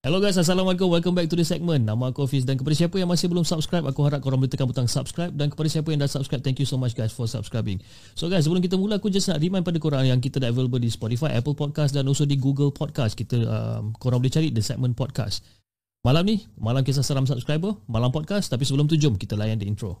Hello guys, Assalamualaikum. Welcome back to the segment. Nama aku Hafiz dan kepada siapa yang masih belum subscribe, aku harap korang boleh tekan butang subscribe dan kepada siapa yang dah subscribe, thank you so much guys for subscribing. So guys, sebelum kita mula, aku just nak remind pada korang yang kita dah available di Spotify, Apple Podcast dan also di Google Podcast. Kita um, korang boleh cari the segment podcast. Malam ni, malam kisah seram subscriber, malam podcast. Tapi sebelum tu, jom kita layan the intro.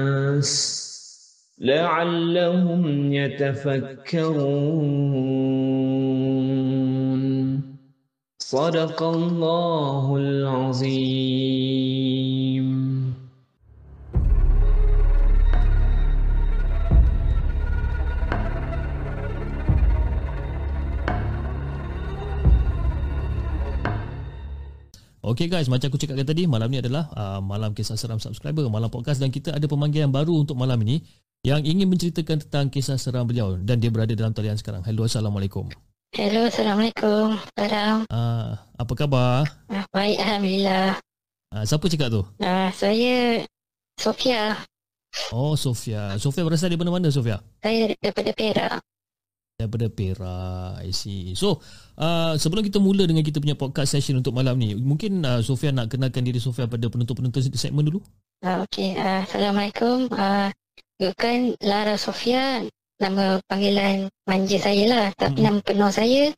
لعلهم يتفكرون. صدق الله العظيم. Okay guys, macam aku cakapkan tadi, malam ni adalah uh, malam kisah seram subscriber, malam podcast dan kita ada pemanggilan baru untuk malam ini yang ingin menceritakan tentang kisah seram beliau dan dia berada dalam talian sekarang. Hello, Assalamualaikum. Hello, Assalamualaikum. Salam. Uh, apa khabar? Ah, baik, Alhamdulillah. Uh, siapa cakap tu? Uh, saya Sofia. Oh, Sofia. Sofia berasal dari mana-mana, Sofia? Saya daripada Perak. Daripada Perak, I see. So, uh, sebelum kita mula dengan kita punya podcast session untuk malam ni, mungkin uh, Sofia nak kenalkan diri Sofia pada penonton-penonton segmen dulu? Uh, Okey, uh, Assalamualaikum. Uh, kan Lara Sofia, nama panggilan manja saya lah. Tapi hmm. nama penuh saya,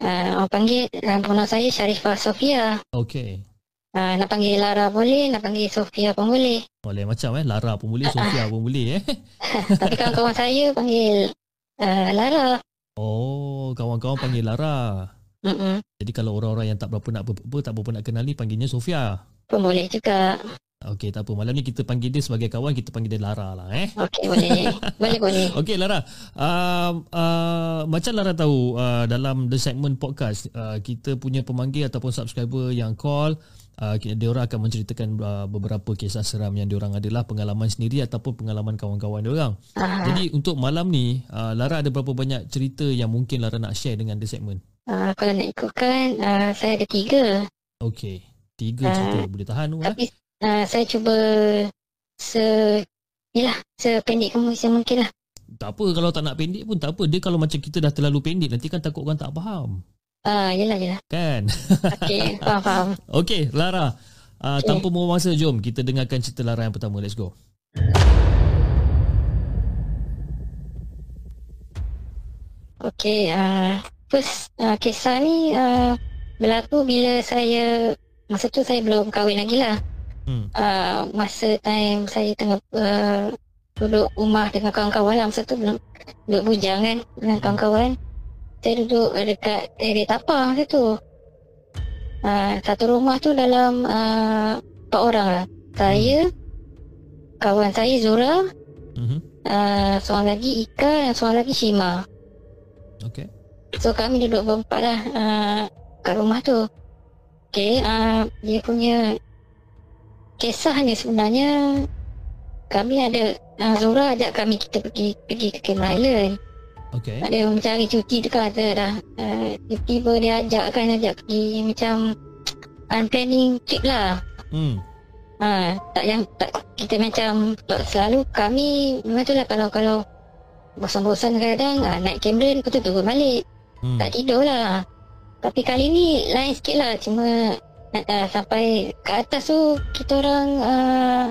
uh, orang panggil nama penuh saya Sharifah Sofia. Okay. Uh, nak panggil Lara boleh, nak panggil Sofia pun boleh. Boleh macam eh, Lara pun boleh, Sofia pun boleh eh. Tapi kawan-kawan saya panggil uh, Lara. Oh, kawan-kawan panggil Lara. Mm-mm. Jadi kalau orang-orang yang tak berapa nak apa, tak berapa nak kenali panggilnya Sofia. Pun boleh juga. Okey, tak apa. Malam ni kita panggil dia sebagai kawan, kita panggil dia Lara lah eh. Okey, boleh. boleh, boleh. Okey, Lara. Uh, uh, macam Lara tahu uh, dalam the segment podcast, uh, kita punya pemanggil ataupun subscriber yang call, uh, dia orang akan menceritakan uh, beberapa kisah seram yang dia orang adalah pengalaman sendiri ataupun pengalaman kawan-kawan dia orang. Aha. Jadi untuk malam ni, uh, Lara ada berapa banyak cerita yang mungkin Lara nak share dengan the segment? Uh, kalau nak ikutkan, uh, saya ada tiga. Okey. Tiga cerita Ah, boleh tahan tu? Tapi uh, saya cuba se Yalah, sependek kamu yang mungkin lah. Tak apa kalau tak nak pendek pun tak apa. Dia kalau macam kita dah terlalu pendek nanti kan takut orang tak faham. Ah, uh, yalah, yalah. Kan? Okey, faham, faham. Okey, Lara. Uh, Okey. Tanpa membuang masa, jom kita dengarkan cerita Lara yang pertama. Let's go. Okey, uh, first uh, kisah ni uh, berlaku bila saya, masa tu saya belum kahwin lagi lah. Hmm. Uh, masa time saya tengah uh, duduk rumah dengan kawan-kawan lah. Masa tu belum duduk bujang kan dengan kawan-kawan. Saya duduk dekat area tapah masa tu. Uh, satu rumah tu dalam uh, empat orang lah. Saya, kawan saya Zura, Mm-hmm. uh, seorang lagi Ika dan seorang lagi Shima. Okay. So kami duduk berempat lah uh, kat rumah tu. Okay, uh, dia punya kisahnya sebenarnya kami ada uh, Zura ajak kami kita pergi pergi ke Cameron Island. Okay. Ada mencari cuti tu kata dah. Uh, tiba-tiba dia ajak kan ajak pergi macam unplanning trip lah. Hmm. Ha, tak yang tak kita macam tak selalu kami memang tu lah kalau kalau bosan-bosan kadang ha, naik Cameron lepas tu turun balik. Hmm. Tak tidur lah Tapi kali ni lain sikit lah Cuma uh, Sampai ke atas tu Kita orang uh,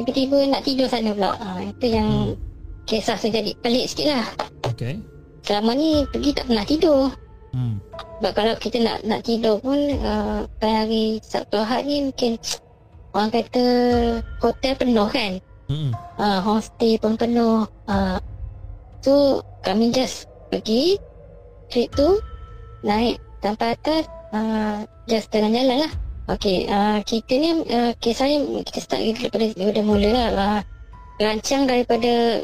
Tiba-tiba nak tidur sana pula uh, Itu yang Hmm. Kisah tu jadi pelik sikit lah Okay. Selama ni pergi tak pernah tidur Hmm. Sebab kalau kita nak nak tidur pun uh, hari Sabtu Ahad ni mungkin Orang kata Hotel penuh kan Hmm. uh, Homestay pun penuh uh, So kami just pergi Trip tu Naik sampai atas uh, Just jalan-jalan lah Okey, uh, kita ni uh, kisah ni kita start daripada daripada mula lah. Uh, rancang daripada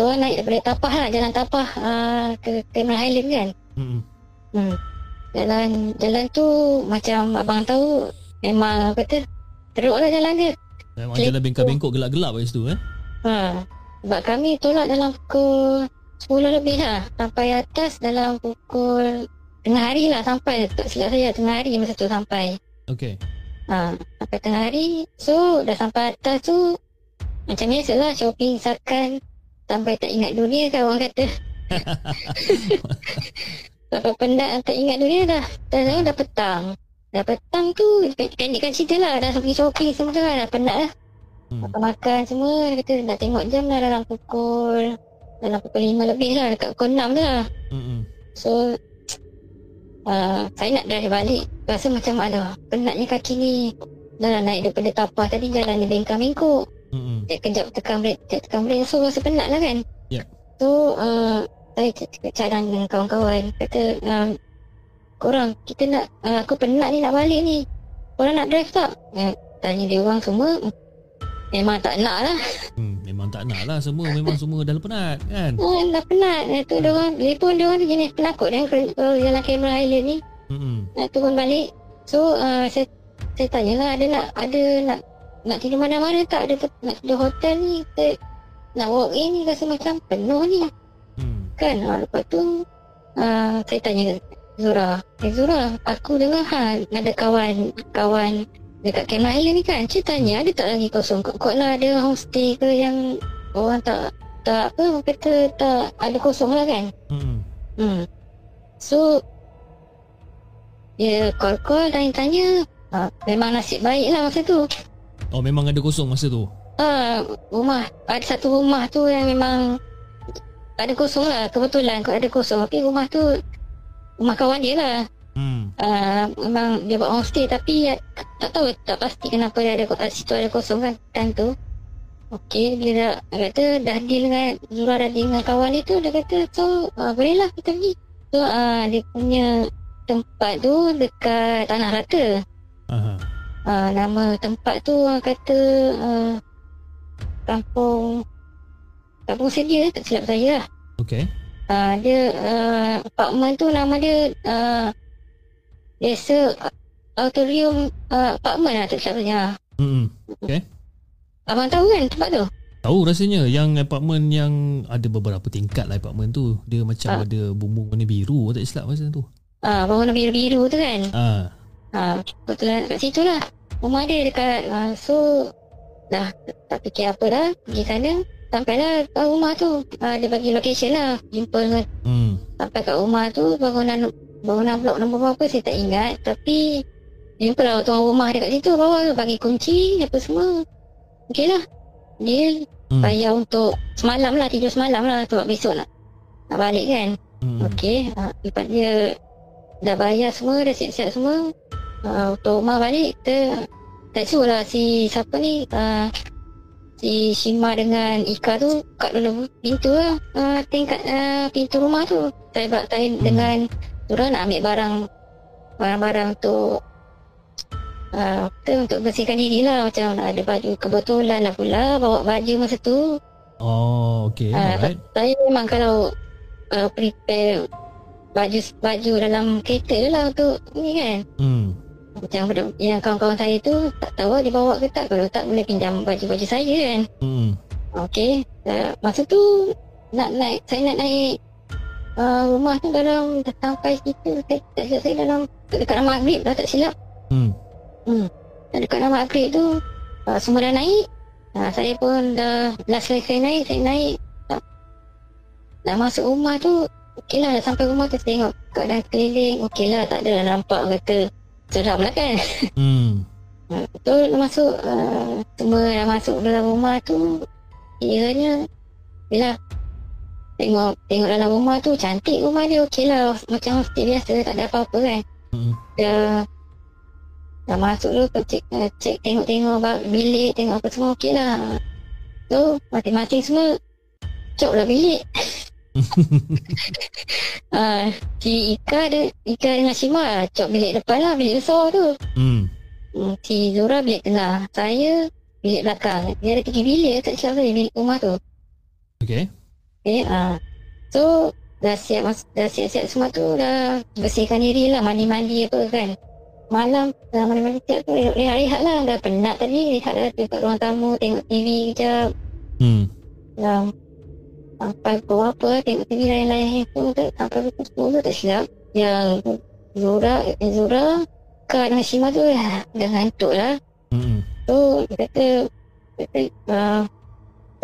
tu lah, naik daripada tapah lah, jalan tapah uh, ke Cameron Highland kan. Hmm. Hmm. Jalan jalan tu macam abang tahu memang apa kata teruk lah jalan dia. Memang Klik jalan bengkak-bengkok gelap-gelap kat situ eh. Ha. Sebab kami tolak dalam pukul 10 lebih lah. Sampai atas dalam pukul tengah hari lah sampai. Tak silap saya tengah hari masa tu sampai. Okey. Ha. Sampai tengah hari. So dah sampai atas tu macam biasa lah shopping sakan. Sampai tak ingat dunia kan orang kata. Sampai penat tak ingat dunia dah. Dah, dah, dah petang. Dah petang tu pendekkan cerita lah. Dah pergi shopping semua tu lah. Dah penat lah. Hmm. Makan-makan semua Dia kata nak tengok jam lah dalam pukul Dalam pukul 5 lebih lah Dekat pukul 6 tu lah Hmm. So uh, Saya nak drive balik Rasa macam ada Penatnya kaki ni Dah lah naik daripada tapah tadi Jalan ni bengkak-bengkok Hmm. Sekejap kejap tekan brek Sekejap tekan brek So rasa penat lah kan Ya. So uh, Saya cakap dengan kawan-kawan Kata uh, Korang Kita nak uh, Aku penat ni nak balik ni Korang nak drive tak? Eh, tanya dia orang semua Memang tak nak lah Hmm. Memang tak nak lah semua Memang semua dah penat kan Oh, dah penat. Dah tu dia orang, telefon dia orang jenis penakut kan kalau jalan kamera Highland ni. Hmm. Nak turun balik. So, uh, saya saya tanyalah ada nak ada nak nak tidur mana-mana tak ada nak tidur hotel ni kita nak walk in ni rasa macam penuh ni. Hmm. kan? Ha, lepas tu uh, saya tanya Zura eh Zura aku dengar ha, ada kawan kawan dekat Cameron Highland ni kan? Cik tanya ada tak lagi kosong kot? Lah ada homestay ke yang orang tak tak apa orang kata tak ada kosong lah kan? Hmm. hmm. so dia call-call dan tanya ha, memang nasib baik lah masa tu Oh memang ada kosong masa tu? Ha, rumah. Ada satu rumah tu yang memang ada kosong lah kebetulan kalau ada kosong. Tapi rumah tu rumah kawan dia lah. Hmm. uh, memang dia buat homestay tapi uh, tak tahu tak pasti kenapa dia ada kat situ ada kosong kan time tu. Okey, dia dah kata dah deal dengan Zura dah deal dengan kawan dia tu dia kata so uh, boleh lah kita pergi. So uh, dia punya tempat tu dekat Tanah Rata. Aha. Uh, nama tempat tu orang kata uh, kampung kampung sedia tak silap saya lah Okay uh, dia uh, apartment tu nama dia uh, Desa Auditorium uh, Apartment lah tak silap saya Hmm. Abang tahu kan tempat tu? Tahu rasanya Yang apartmen yang Ada beberapa tingkat lah apartmen tu Dia macam Ah. ada bumbung warna biru Tak silap masa tu Ah, bangunan biru-biru tu kan? Ah. Ah, kebetulan kat situ lah. Rumah dia dekat. Ah, so, dah tak fikir apa dah. Pergi sana. Sampailah kat rumah tu. Ah, dia bagi location lah. Jumpa dengan Hmm. sampai kat rumah tu. Bangunan bangunan blok nombor berapa saya tak ingat. Tapi, jumpa lah tuan rumah dia kat situ. Bawah tu bagi kunci apa semua. Okey lah. Dia Hmm. bayar untuk semalam lah. Tidur semalam lah. Sebab besok nak, nak balik kan. Hmm. Okey, uh, lepas dia dah bayar semua, dah siap-siap semua. Uh, untuk rumah balik, kita tak suruh lah si siapa ni, uh, si Shima dengan Ika tu kat dalam pintu lah. Uh, tingkat uh, pintu rumah tu. Saya baktai Hmm. hmm. dengan Zura nak ambil barang barang-barang untuk Uh, kita untuk bersihkan diri lah Macam nak ada baju Kebetulan lah pula Bawa baju masa tu Oh okay Ah, Alright saya memang kalau uh, prepare baju baju dalam kereta lah untuk ni kan. Hmm. Macam budak- yang kawan-kawan saya tu tak tahu dia bawa ke tak. Kalau tak boleh pinjam baju-baju saya kan. Hmm. Okey. Uh, masa tu nak naik saya nak naik uh, rumah tu dalam sampai situ saya tak silap saya dalam dekat nama maghrib dah tak silap. Hmm. Dekat nama maghrib tu uh, semua dah naik. Uh, saya pun dah last kali saya naik saya naik dah, dah masuk rumah tu Okey lah dah sampai rumah tu tengok keadaan keliling Okey lah tak ada nampak kata seram lah kan? Hmm. Dah masuk uh, Semua dah masuk dalam rumah tu Kiranya Yelah Tengok Tengok dalam rumah tu Cantik rumah dia Okey lah. Macam hostel biasa Tak ada apa-apa kan? Hmm. Dah Dah masuk tu Cek, uh, cek tengok-tengok Bilik Tengok apa semua Okey lah. So Masing-masing semua Cok lah bilik uh, Si Ika ada Ika dengan Shima Cok bilik depan lah Bilik besar tu Hmm. Hmm, si Zura bilik tengah. Saya bilik belakang. Dia ada tiga bilik tak silap saya bilik rumah tu. Okay. Okay, ah. So, dah siap, dah siap-siap semua tu dah bersihkan diri lah, mandi-mandi apa kan. Malam, dah mandi-mandi siap tu, rehat-rehat lah. Dah penat tadi, rehat dah tu kat ruang tamu, tengok TV kejap. Hmm. Dah sampai pukul apa, tengok TV lain-lain handphone tu, sampai pukul 10 tak silap. Yang Zura, eh, Zura, Kak dengan Shima tu dah, dah ngantuk lah. Hmm. So, dia kata, dia kata, uh,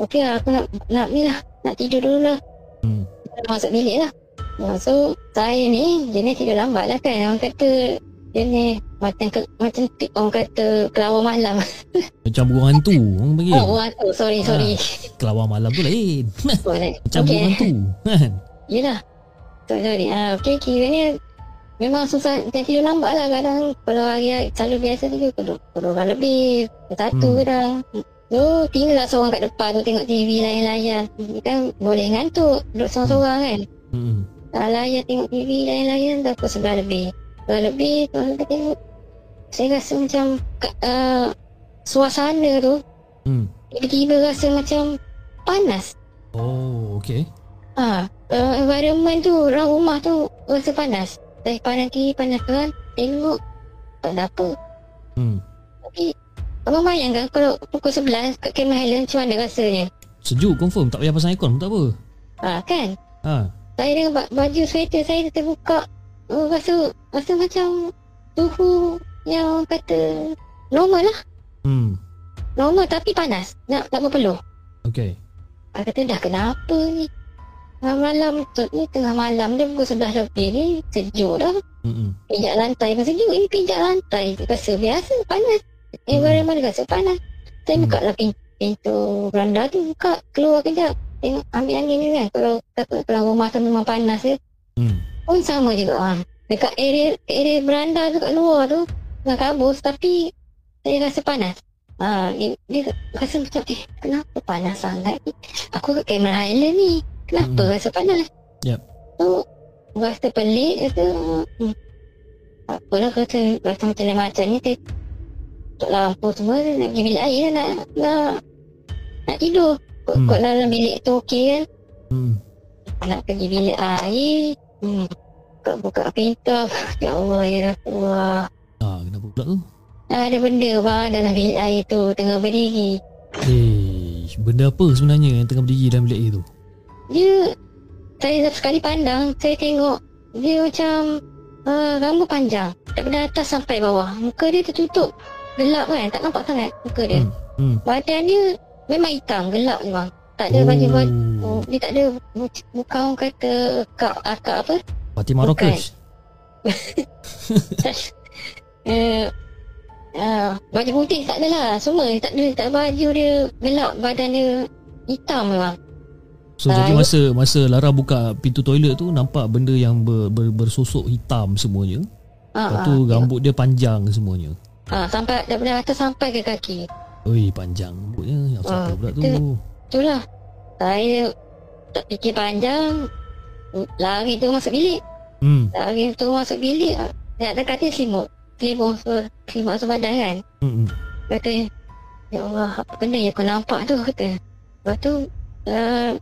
okey lah, aku nak, nak ni lah, nak tidur dulu lah. Hmm. Masuk bilik lah. Uh, so, saya ni, ni tidur lambat lah kan. Orang kata, dia ni macam ke, macam tip orang kata kelawar malam. Macam burung hantu orang panggil. Oh, orang tu, sorry, sorry. Kelawar malam tu lain. Macam Okey. burung hantu. Kan? Yelah. Sorry, sorry. Ah, okey, kiranya memang susah dia tidur lambat lah kadang. Kalau hari selalu biasa tu pukul pukul orang lebih. Satu Hmm. kadang. So, tinggal lah seorang kat depan tu tengok TV layan-layan. Kan boleh ngantuk. Duduk seorang-seorang kan. Hmm. Dah layan tengok TV layan-layan dah pukul sebelah lebih. Sebelah lebih, tu saya tengok. Saya rasa macam uh, suasana tu Hmm. tiba-tiba rasa macam panas. Oh, okay. Ha, uh, environment tu, orang rumah tu rasa panas. Dari panas kiri, panas kanan, tengok tak ada apa. Hmm. Tapi, abang bayangkan kalau pukul 11 kat Cameron Highland macam mana rasanya? Sejuk confirm. Tak payah pasang aircon pun tak apa. Ha, kan? Ha. Saya dengan ba- baju sweater saya terbuka. Oh, rasa, rasa macam suhu yang kata normal lah. Hmm. Normal tapi panas. Nak, nak berpeluh. Okay. Saya kata dah kenapa ni? Tengah malam tu ni tengah malam dia pukul 11 lebih ni sejuk dah. Hmm. Pijak lantai pun sejuk Ini pijak lantai Rasa biasa panas Environment rasa panas Saya Hmm. buka lah pintu, pintu beranda tu Buka keluar kejap Tengok ambil angin ni kan Kalau takut kalau rumah tu memang panas ya Hmm. Pun sama juga ha. Dekat area area beranda tu kat luar tu Tengah kabus Tapi Saya rasa panas Ha, dia, dia rasa macam eh kenapa panas sangat ni? Aku kat Cameron Highland ni. Kenapa Hmm. rasa panas? Yep. So, rasa pelik kata hmm, apalah kata rasa macam lain macam ni tutup lampu semua nak pergi bilik air nak nak nak tidur kot, Hmm. kot dalam bilik tu okey kan Hmm. nak pergi bilik air hmm. buka, buka pintu ya Allah ya Rasulullah Ah, kenapa pula tu? ada benda bang dalam bilik air tu tengah berdiri Eh, benda apa sebenarnya yang tengah berdiri dalam bilik air tu? dia saya sekali pandang saya tengok dia macam uh, rambut panjang daripada atas sampai bawah muka dia tertutup gelap kan tak nampak sangat muka dia Hmm. Hmm. badan dia memang hitam gelap je bang tak ada baju baju oh, dia tak ada mu- muka orang kata akak akak apa Fatimah Bukan. Rockers. uh, uh, baju putih tak ada lah semua tak ada tak ada baju dia gelap badan dia hitam memang So Ah, jadi you- masa masa Lara buka pintu toilet tu nampak benda yang ber, ber, bersosok hitam semuanya. ha, Lepas tu rambut dia panjang semuanya. ha, sampai daripada atas sampai ke kaki Oi, panjang rambutnya. Yang siapa Ah, pula tu? Itulah Saya Tak fikir panjang Lari tu masuk bilik Hmm. Lari tu masuk bilik Dia ada katil selimut Selimut se- Selimut sebadan kan Hmm. hmm. Kata Ya Allah Apa benda yang kau nampak tu Kata Lepas tu uh,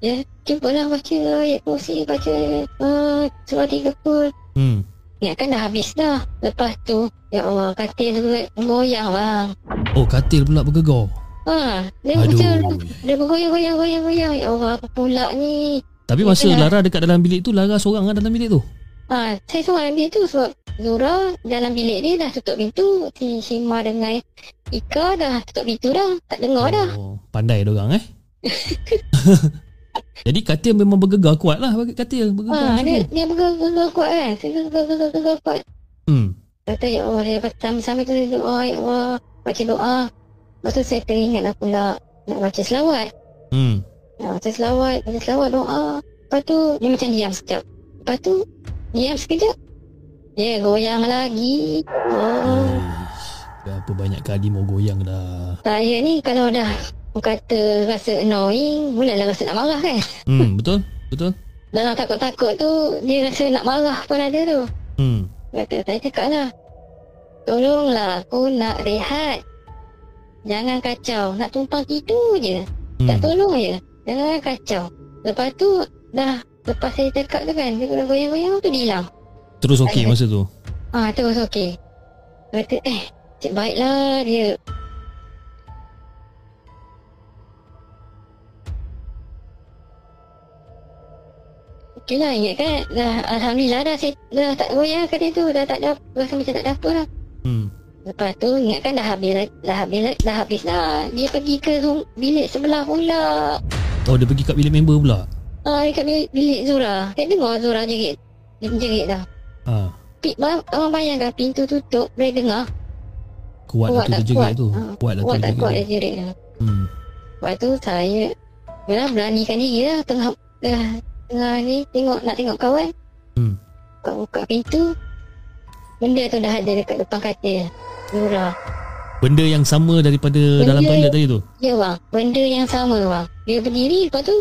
Ya Cubalah baca ayat kursi Baca uh, Surah tiga pun Hmm. Ya kan dah habis dah Lepas tu Ya Allah Katil tu goyang bang Oh, katil pula bergegar. Ha, dia Aduh. macam dia bergoyang-goyang goyang-goyang. Ya Allah, apa pula ni? Tapi masa. Lara dekat dalam bilik tu Lara seorang kan dalam bilik tu. Ha, saya seorang ambil tu sebab Zura dalam bilik dia dah tutup pintu. Si Shima dengan Ika dah tutup pintu dah. Tak dengar dah. Oh, pandai dia orang eh. Jadi katil memang bergegar kuat lah bagi katil bergegar. Ha, dia, tu. dia bergegar kuat kan. Dia bergegar kuat. Hmm. Kata ya Allah, dia sambil-sambil tu dia doa, ya Allah. Baca doa. Lepas tu saya teringat lah pula nak baca selawat. Hmm. Nak baca selawat, baca selawat doa. Lepas tu dia macam diam sekejap. Lepas tu diam sekejap. Dia goyang lagi. Oh. Eish, Berapa banyak kali mau goyang dah. Saya ni kalau dah kata rasa annoying, mulalah rasa nak marah kan. Hmm, betul? Betul? Dalam takut-takut tu, dia rasa nak marah pun ada tu. Hmm. Kata saya cakap lah. Tolonglah aku nak rehat Jangan kacau Nak tumpang tidur je Hmm. Tak tolong je Jangan kacau Lepas tu Dah Lepas saya cakap tu kan Dia kena goyang-goyang tu dia hilang Terus okey masa tu. Ah terus okey. Kata eh cik baiklah dia. Okey lah ingat kan dah, Alhamdulillah dah saya dah tak goyang kat dia tu dah tak ada rasa macam tak ada apa lah Hmm. Lepas tu ingat kan dah habis dah habis dah habis lah dia pergi ke room, bilik sebelah pula Oh dia pergi kat bilik member pula. ah dekat bilik, bilik Zura saya dengar Zura jerit dia jerit dah Ha. Pik, abang bayangkan pintu tutup boleh dengar Kuat, lah tu tak dia jerit tu. Ha, Kuat lah tu Kuat dia tak kuat dia jerit. jerit. Hmm. Lepas tu saya Bila beranikan diri lah Tengah Tengah, tengah ni Tengok nak tengok kawan Hmm. Buka-buka pintu Benda tu dah ada dekat depan katil. Zura Benda yang sama daripada Benda dalam toilet tadi tu. Ya bang. Benda yang sama bang. Dia berdiri Lepas tu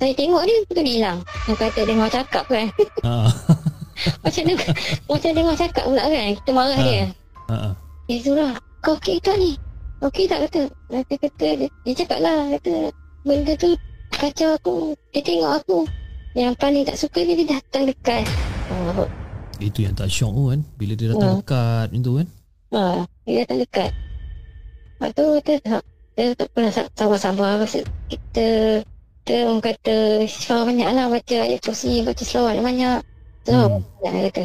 Saya tengok dia Lepas tu dia hilang. Yang kata dengar cakap kan. Ha. Macam dengar Macam dengar cakap pula kan. Kita marah Ha. dia. Ha. ha. Eh Zura Kau okey tak ni? Okey tak kata. Dia kata Dia, dia cakap lah. Kata Benda tu Kacau aku. Dia tengok aku. Yang paling tak suka dia Dia datang dekat. Oh, Itu yang tak syok tu kan. Bila dia datang Ha. dekat macam tu kan. ha, Dia datang dekat Lepas tu Kita tak Dia tak pernah sa- sabar-sabar Rasa Kita Kita orang kata Syafah banyak lah Baca ayat kursi Baca selawat banyak So Hmm. hmm. Dia kata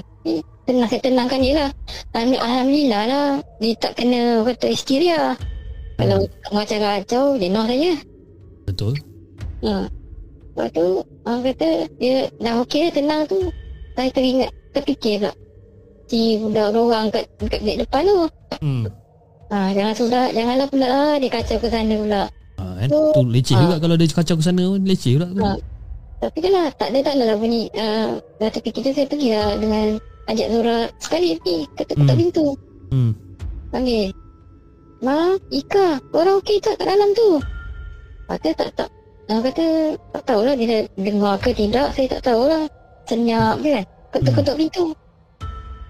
Tenang saya tenangkan dia lah Alhamdulillah, lah Dia tak kena Kata histeria Kalau macam kacau Dia noh saja Betul. Ha. Lepas tu Orang kata Dia dah okey tenang tu Saya teringat Terfikir pula Si budak orang kat, kat bilik depan tu Hmm. ha, Jangan sudah Janganlah pula lah Dia kacau ke sana pula Ha, kan? So, Tu leceh ha. juga kalau dia kacau ke sana pun leceh pula tu. Ha. Tapi kan lah Tak ada tak lah bunyi uh, Dah terfikir tu Saya pergi lah Dengan Ajak Zura Sekali pergi Ketuk-ketuk Hmm. pintu Hmm. Panggil Ma Ika Korang okey tak kat dalam tu Kata tak tak Orang kata Tak tahulah dia dengar ke tidak Saya tak tahulah Senyap je kan Ketuk-ketuk pintu.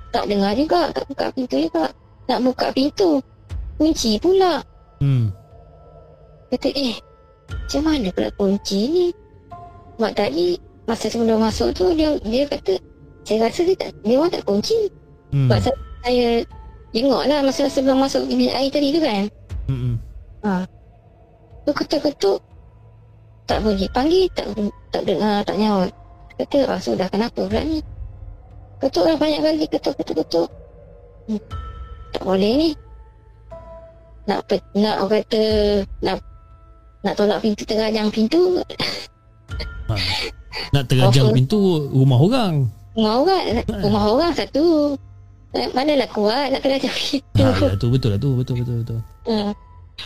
Tak dengar juga. Tak buka pintu juga. Nak buka pintu. Kunci pula. Hmm. Kata eh Macam mana pula kunci ni? Sebab tadi Masa sebelum masuk tu Dia dia kata Saya rasa dia tak Dia orang tak kunci. Hmm. Sebab saya, Tengok lah Masa sebelum masuk bilik air tadi tu kan. Hmm. Tu ketuk-ketuk. Tak bunyi Panggil Tak tak dengar Tak nyaut. Kata ah, sudah kenapa pula ni Ketuk lah banyak kali Ketuk-ketuk-ketuk hmm. Tak boleh ni Nak Nak orang kata Nak Nak tolak pintu Terajang pintu Nak terajang pintu rumah orang. Rumah orang Rumah orang satu Eh, Manalah kuat Nak terajang pintu Ha, ya, tu betul lah tu. Betul betul betul. Hmm.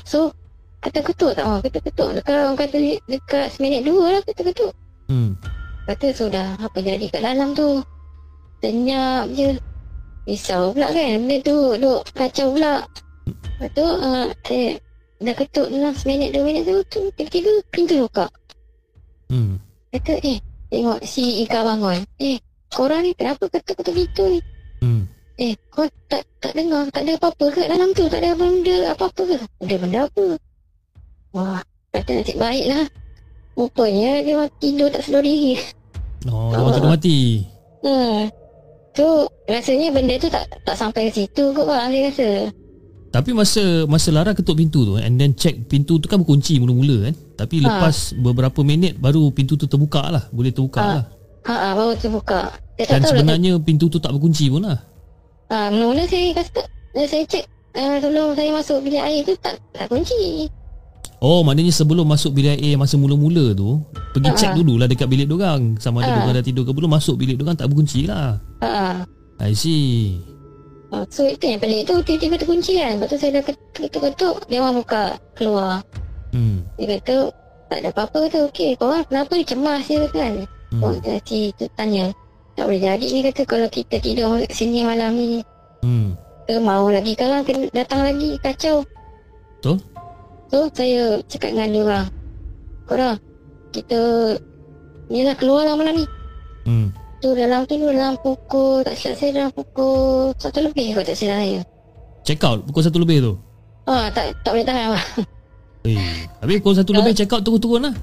So Ketuk-ketuk tak oh, Ketuk-ketuk Dekat orang kata Dekat seminit dua lah Ketuk-ketuk Hmm. Kata sudah Apa jadi kat dalam tu Senyap je. Risau pula kan Benda tu Duk kacau pula. Lepas tu uh, Saya Dah ketuk dalam seminit dua minit tu tu Tiba-tiba pintu buka. Hmm. Kata eh Tengok si Ika bangun. Eh korang ni kenapa ketuk-ketuk pintu ni? Hmm. Eh kau tak tak dengar Tak ada apa-apa ke dalam tu? Tak ada benda apa-apa ke? Ada benda apa? Wah Kata nasib baik lah Rupanya dia orang tidur tak sedar diri. Oh, dia orang tidur mati. Hmm. Tu rasanya benda tu tak tak sampai ke situ kot bang saya rasa. Tapi masa masa Lara ketuk pintu tu and then check pintu tu kan berkunci mula-mula kan. Tapi Ha. lepas beberapa minit baru pintu tu terbuka lah. Boleh terbuka Ha. lah. Ha ah baru terbuka. Saya tak Dan tahu lah. sebenarnya pintu tu tak berkunci pun lah. Ha, mula-mula saya kata eh, saya cek uh, sebelum saya masuk bilik air tu tak tak kunci. Oh maknanya sebelum masuk bilik air masa mula-mula tu Pergi Ha. check dululah dekat bilik dorang Sama ada Ha. dorang dah tidur ke belum Masuk bilik dorang tak berkunci lah ah. I see Ha, so itu yang pelik tu tiba-tiba terkunci kan. Lepas tu saya dah ketuk-ketuk dia orang buka keluar. Hmm, Dia kata tak ada apa-apa kata okey korang kenapa ni cemas dia kan. hmm. Oh, si tu tanya tak boleh jadi ni kata kalau kita tidur sini malam ni hmm. ke mau lagi sekarang datang lagi kacau. Betul. So saya cakap dengan dia orang. Korang kita ni lah keluar lah malam ni. Hmm. tu dalam tu dalam pukul tak silap saya dalam pukul satu lebih kot tak silap saya. Check out pukul satu lebih tu. Ah tak tak boleh tahan lah. Eh, habis pukul satu lebih check out turun-turun lah.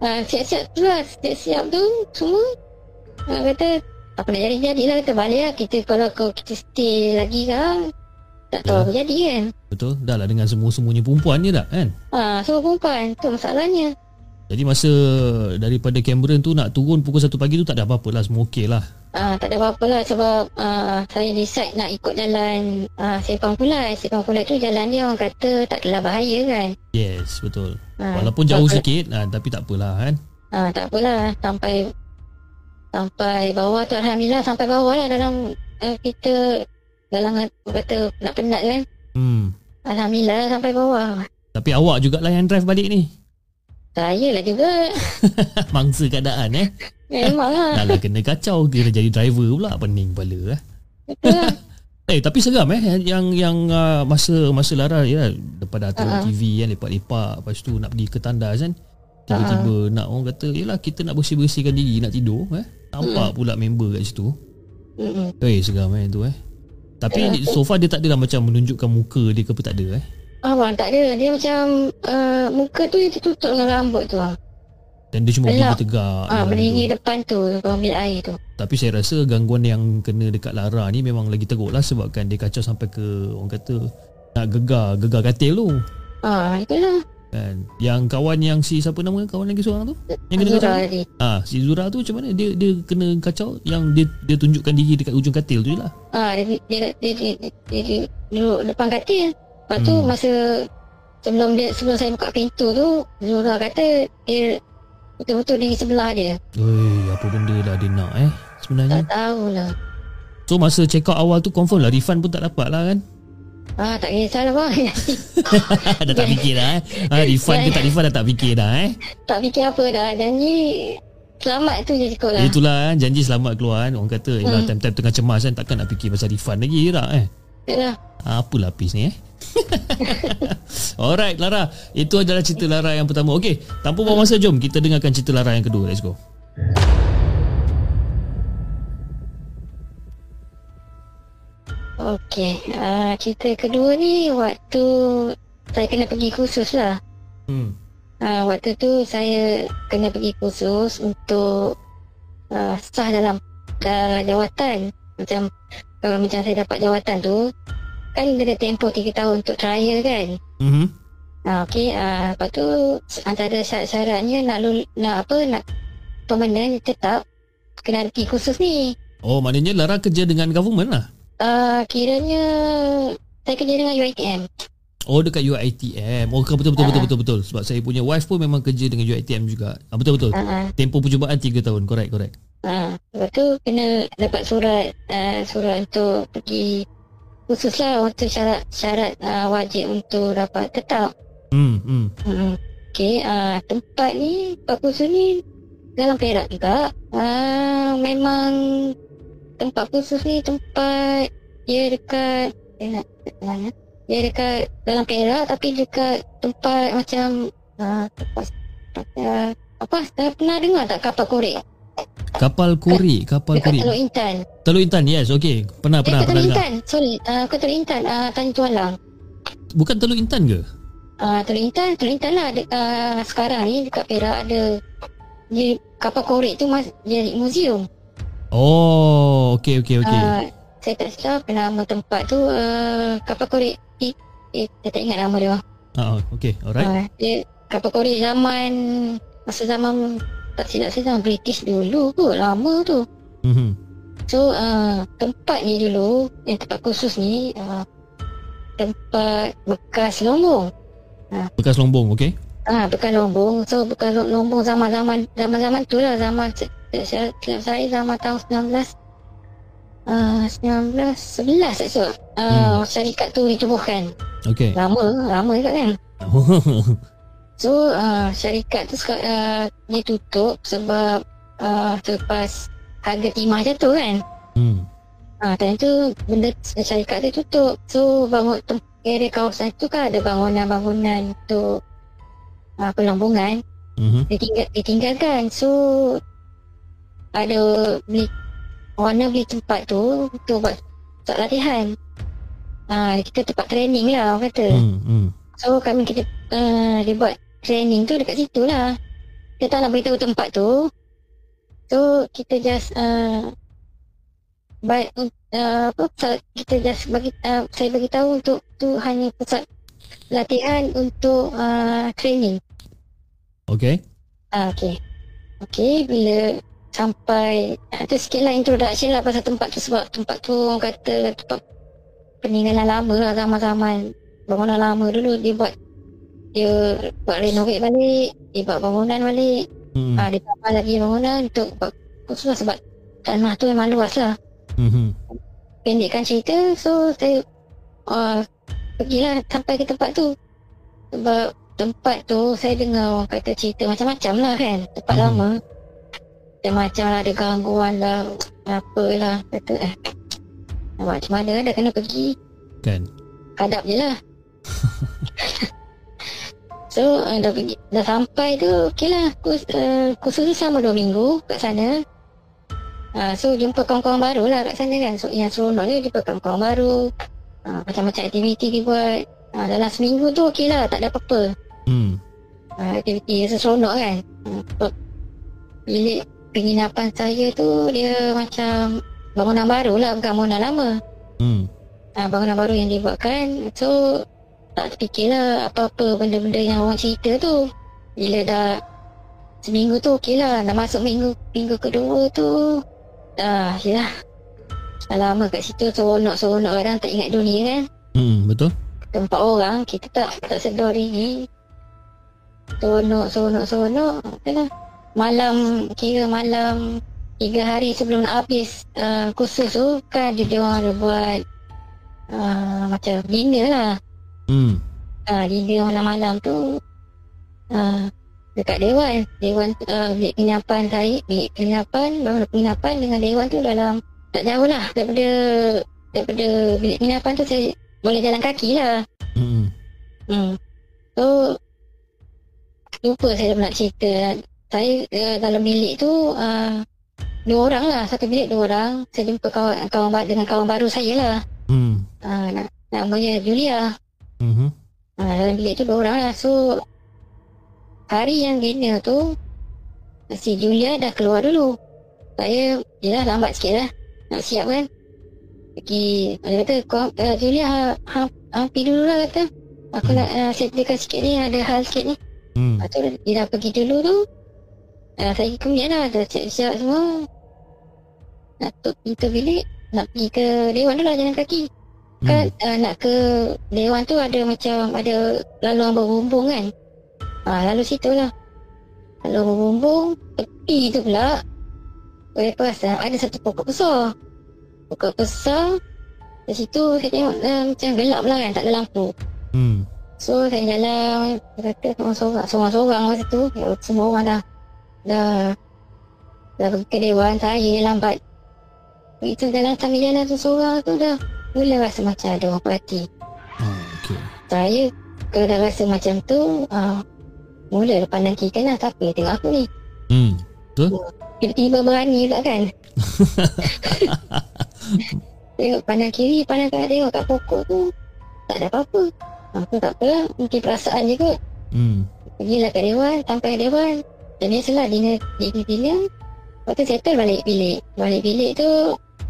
Ah siap-siap tu lah siap-siap tu semua. Ah kata apa nak jadi jadi lah kata balik lah kita kalau kau kita stay lagi kan tak tahu Ya. apa jadi kan. Betul? Dah lah dengan semua-semuanya perempuan je tak kan? Ah semua perempuan tu masalahnya. Jadi masa daripada Cameron tu nak turun pukul 1 pagi tu tak ada apa-apa lah. Semua okey lah. Ah, tak ada apa-apa lah sebab ah, saya decide nak ikut jalan ah, Sepang Pulai. Sepang Pulai tu jalan dia orang kata tak adalah bahaya kan. Yes, betul. Ah, Walaupun jauh sikit ah, tapi tak apalah kan. Ah, tak apalah sampai sampai bawah tu alhamdulillah sampai bawah lah dalam uh, kita dalam kata nak penat kan. Hmm. Alhamdulillah sampai bawah. Tapi awak jugalah yang drive balik ni. Saya lah juga. Mangsa keadaan eh. Memang lah. Dah lah kena kacau kira jadi driver pula pening kepala eh. Betul lah. Eh tapi seram eh yang yang uh, masa masa Lara ya depan turun Ha-ha. TV kan lepak-lepak lepas tu nak pergi ke tandas kan. Tiba-tiba nak orang kata yalah kita nak bersih-bersihkan diri nak tidur eh. Nampak pula member kat situ. Mm-mm. Eh seram eh tu eh. Tapi so far dia tak adalah macam menunjukkan muka dia ke apa tak ada eh. Abang tak ada. Dia macam uh, muka tu dia tertutup dengan rambut tu. Ah, Dan dia cuma berdiri tegak. ah je berdiri tu. depan tu, ambil air tu. Tapi saya rasa gangguan yang kena dekat Lara ni memang lagi teruk lah sebabkan dia kacau sampai ke orang kata nak gegar, gegar katil tu. Ah, itulah. Kan. Yang kawan yang si siapa nama kawan lagi seorang tu? Yang kena kacau. Tadi. Ah, si Zura tu macam mana? Dia dia kena kacau yang dia dia tunjukkan diri dekat ujung katil tu je lah. Ah, dia, dia, dia, dia, dia, dia, dia duduk depan katil. Lepas tu Hmm. masa sebelum dia sebelum saya buka pintu tu, Zura kata dia betul-betul di sebelah dia. Oi, apa benda lah dia nak eh sebenarnya. Tak tahulah. So masa check out awal tu confirm lah refund pun tak dapat lah kan. Ah, tak kisah lah bang. dah tak fikir dah eh. Ha, refund ke tak refund dah tak fikir dah eh. tak fikir apa dah. Janji selamat tu je cukup lah. Itulah kan janji selamat keluar kan. Orang kata hmm. Hmm. time-time tengah cemas kan takkan nak fikir pasal refund lagi tak eh. Itulah. Apa lapis ni eh Alright Lara Itu adalah cerita Lara yang pertama Okey Tanpa buang masa jom Kita dengarkan cerita Lara yang kedua Let's go Okey. Ah, cerita kedua ni waktu saya kena pergi kursus lah. hmm. Ah, waktu tu saya kena pergi kursus untuk ah, sah dalam dalam jawatan. Macam kalau macam saya dapat jawatan tu kan dia ada tempoh 3 tahun untuk trial kan. mm-hmm. Ah, okey. Ah, lepas tu antara syarat-syaratnya nak lul- nak apa nak permanent tetap kena pergi kursus ni. Oh maknanya Lara kerja dengan government lah Ah, kiranya saya kerja dengan UiTM. Oh dekat UiTM Oh betul betul betul Ah. betul betul Sebab saya punya wife pun memang kerja dengan UiTM juga ah, Betul betul Ah, ah. Tempoh percubaan 3 tahun Correct correct Ha, lepas tu kena dapat surat uh, surat untuk pergi khusus lah untuk syarat syarat uh, wajib untuk dapat tetap. hmm, hmm. Hmm. Okey, uh, tempat ni tempat khusus ni dalam Perak juga. Uh, memang tempat khusus ni tempat dia dekat eh, nak mana? Dia dekat dalam Perak tapi dekat tempat macam uh, tempat uh, apa? Dah pernah dengar tak kapal korek? Kapal korek Kapal Dekat korek Teluk Intan. Teluk Intan yes okay Pernah Eh, pernah pernah Teluk dengar Intan. Sorry, uh, ke Teluk Intan. Uh, Tanjung Tualang. Bukan Teluk Intan ke Uh, Teluk Intan, Teluk Intan lah. De, uh, sekarang ni dekat Perak ada dia, kapal korek tu mas, jadi museum. Oh okay okay okay Uh, saya tak silap nama tempat tu uh, kapal korek. Eh, eh, saya tak ingat nama dia. ah, Okay alright Uh, dia kapal korek zaman masa zaman tak silap saya zaman British dulu kot lama tu. mm-hmm. So uh, tempat ni dulu yang tempat khusus ni uh, tempat bekas lombong. Bekas Lombong okay Ah, bekas lombong. So bekas lo- lombong zaman-zaman zaman-zaman tu lah zaman saya saya, saya zaman tahun 19 uh, 1911 tak silap. Uh, syarikat tu ditubuhkan. Okay Lama, lama juga kan. So uh, syarikat tu uh, dia tutup sebab uh, selepas harga timah jatuh kan. hmm. Ah, time tu benda syarikat tu tutup. So bangun tem- area kawasan tu kan ada bangunan-bangunan untuk uh, pelombongan Mm-hmm. ditinggal ditinggalkan. So ada beli owner beli tempat tu untuk buat buat latihan. Ah, kita tempat training lah orang kata. Hmm, hmm. So kami kita uh, dia buat training tu dekat situ lah. Dia tak nak beritahu tempat tu. So kita just uh, baik uh, apa kita just bagi uh, saya bagi tahu untuk tu hanya pusat latihan untuk uh, training. Okay. Ah okey. Okey bila sampai tu sikit lah introduction lah pasal tempat tu sebab tempat tu orang kata tempat peninggalan lama lah zaman-zaman bangunan lama dulu dia buat dia buat renovate balik dia buat bangunan balik Hmm. ah, dia tambah lagi bangunan untuk buat khusus lah sebab tanah tu memang luas lah Hmm. hmm. pendekkan cerita so saya uh, pergilah sampai ke tempat tu sebab tempat tu saya dengar orang kata cerita macam-macam lah kan tempat Mhm. lama macam-macam lah ada gangguan lah apalah kata eh. Macam mana? Dah kena pergi. Kan. hadap je lah. So uh, dah, pergi, dah sampai tu Okay lah. Uh, Kursus tu sama 2 minggu Kat sana. Uh, So jumpa kawan-kawan baru lah Kat sana kan. So yang seronok ni Jumpa kawan-kawan baru. Uh, Macam-macam aktiviti dia buat. Uh, Dalam seminggu tu okay lah Tak ada apa-apa. Hmm. uh, Aktiviti yang seronok kan. Uh, Bilik penginapan saya tu Dia macam Bangunan baru lah Bukan bangunan lama. Hmm. uh, bangunan baru yang dibuatkan. So tak terfikirlah apa-apa benda-benda yang orang cerita tu. Bila dah seminggu tu okey lah. Dah masuk minggu minggu kedua tu dah ya dah lama kat situ seronok-seronok orang tak ingat dunia kan? Hmm. Betul. tempat orang kita tak tak sedar ini. Seronok seronok seronok lah malam kira malam tiga hari sebelum nak habis uh, kursus tu kan dia orang ada buat uh, macam dinner lah Hmm. uh, dinner malam-malam tu uh, dekat dewan dewan uh, bilik penginapan saya bilik penginapan bangunan penginapan dengan dewan tu dalam tak jauh lah daripada daripada bilik penginapan tu saya boleh jalan kaki lah Hmm. Hmm. So lupa saya nak cerita. Saya uh, dalam bilik tu uh, dua orang lah, satu bilik dua orang. Saya jumpa kawan kawan dengan kawan baru saya lah. Hmm. Uh, na- namanya Julia. Hmm. Uh, dalam bilik tu dua orang lah. So hari yang dinner tu si Julia dah keluar dulu. Saya yelah lambat sikit lah nak siap kan. Pergi dia kata kau uh, Julia ha, ha, ha, pergi dulu lah kata. Aku nak uh, settlekan sikit ni ada hal sikit ni. Hmm. Lepas tu dia dah pergi dulu tu uh, Saya kemudian lah Dah siap-siap semua. Nak tutup pintu bilik Nak pergi ke Dewan tu lah jalan kaki. Hmm. Kan uh, nak ke Dewan tu ada macam Ada laluan berbumbung kan? Uh, Lalu situ lah. Lalu berbumbung Tepi tu pula Boleh perasan Ada satu pokok besar. Pokok besar Di situ saya tengok uh, Macam gelap lah kan Tak ada lampu. Hmm. So saya jalan Dia kata seorang-seorang Seorang-seorang masa tu. Ya, Semua orang dah Dah. Dah pergi ke dewan Saya lambat. Begitu jalan sambil jalan tu seorang tu dah. Mula rasa macam ada orang perhati. Oh, okay. Saya Kalau dah rasa macam tu uh, Mula dah pandang kiri kanan Siapa tengok aku ni? Hmm. Tiba-tiba berani pula kan? Tengok pandang kiri Pandang kanan tengok kat pokok tu Tak ada apa-apa. Aku tak apa Mungkin perasaan je kot. Hmm. Pergilah kat dewan Sampai kat dewan Dan biasalah dinner Dinner dinner Lepas tu settle balik bilik. Balik bilik tu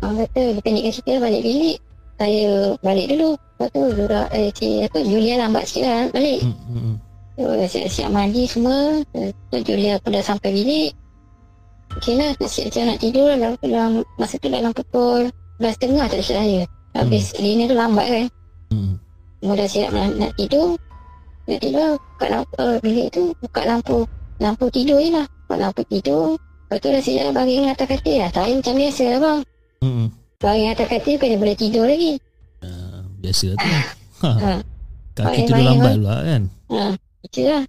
Orang kata Dia pendekkan cerita balik bilik Saya balik dulu. Lepas tu Zura Eh si apa Julia lambat sikit lah balik. Hmm. Hmm. So, siap-siap mandi semua. Tu Julia pun dah sampai bilik. Okay lah Siap-siap nak tidur dalam, dalam Masa tu dalam pukul 12.30 tak silap saya. Habis dinner tu lambat kan. Hmm. Dah siap nak, nak tidur. Nak tidur Buka lampu uh, Bilik tu Buka lampu Lampu tidur je lah Buka lampu tidur Lepas tu dah siap baring atas katil lah Saya macam biasa lah bang Hmm. Baring atas katil Kena boleh tidur lagi Uh, biasa tu. Ha. Ha. Kaki tidur baik, lambat pula kan. Ha Itu lah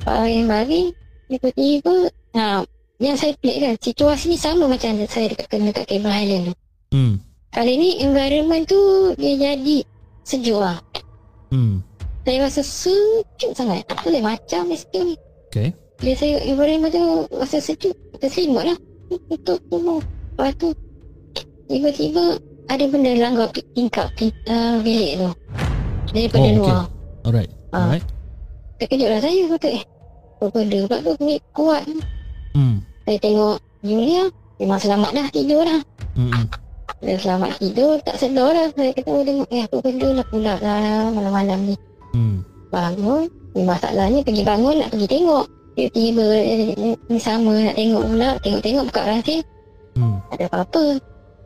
Baring-baring Tiba-tiba Ha Yang saya pelik kan Situasi ni sama macam Saya dekat kena kat Cable Highland tu Hmm. Kali ni environment tu Dia jadi Sejuk lah Hmm. Saya rasa sejuk sangat Tak boleh macam di situ ni Okay. Bila saya environment tu Rasa sejuk Terselimut lah tutup semua. Lepas tu tiba-tiba ada benda langgar tingkap uh, bilik tu. Daripada Oh, luar. Alright. Ah. Alright. Terkejut lah saya kata eh. Apa benda pula tu ni kuat. Hmm. Saya tengok Julia memang selamat dah tidur dah. Hmm. Dia selamat tidur tak sedar lah. Saya kata oh, tengok eh apa benda lah pula lah malam-malam ni. Hmm. Bangun. Ni masalahnya pergi bangun nak pergi tengok. Tiba-tiba eh, ni sama nak tengok pula. Tengok-tengok buka ranting. Hmm. Tak ada apa-apa.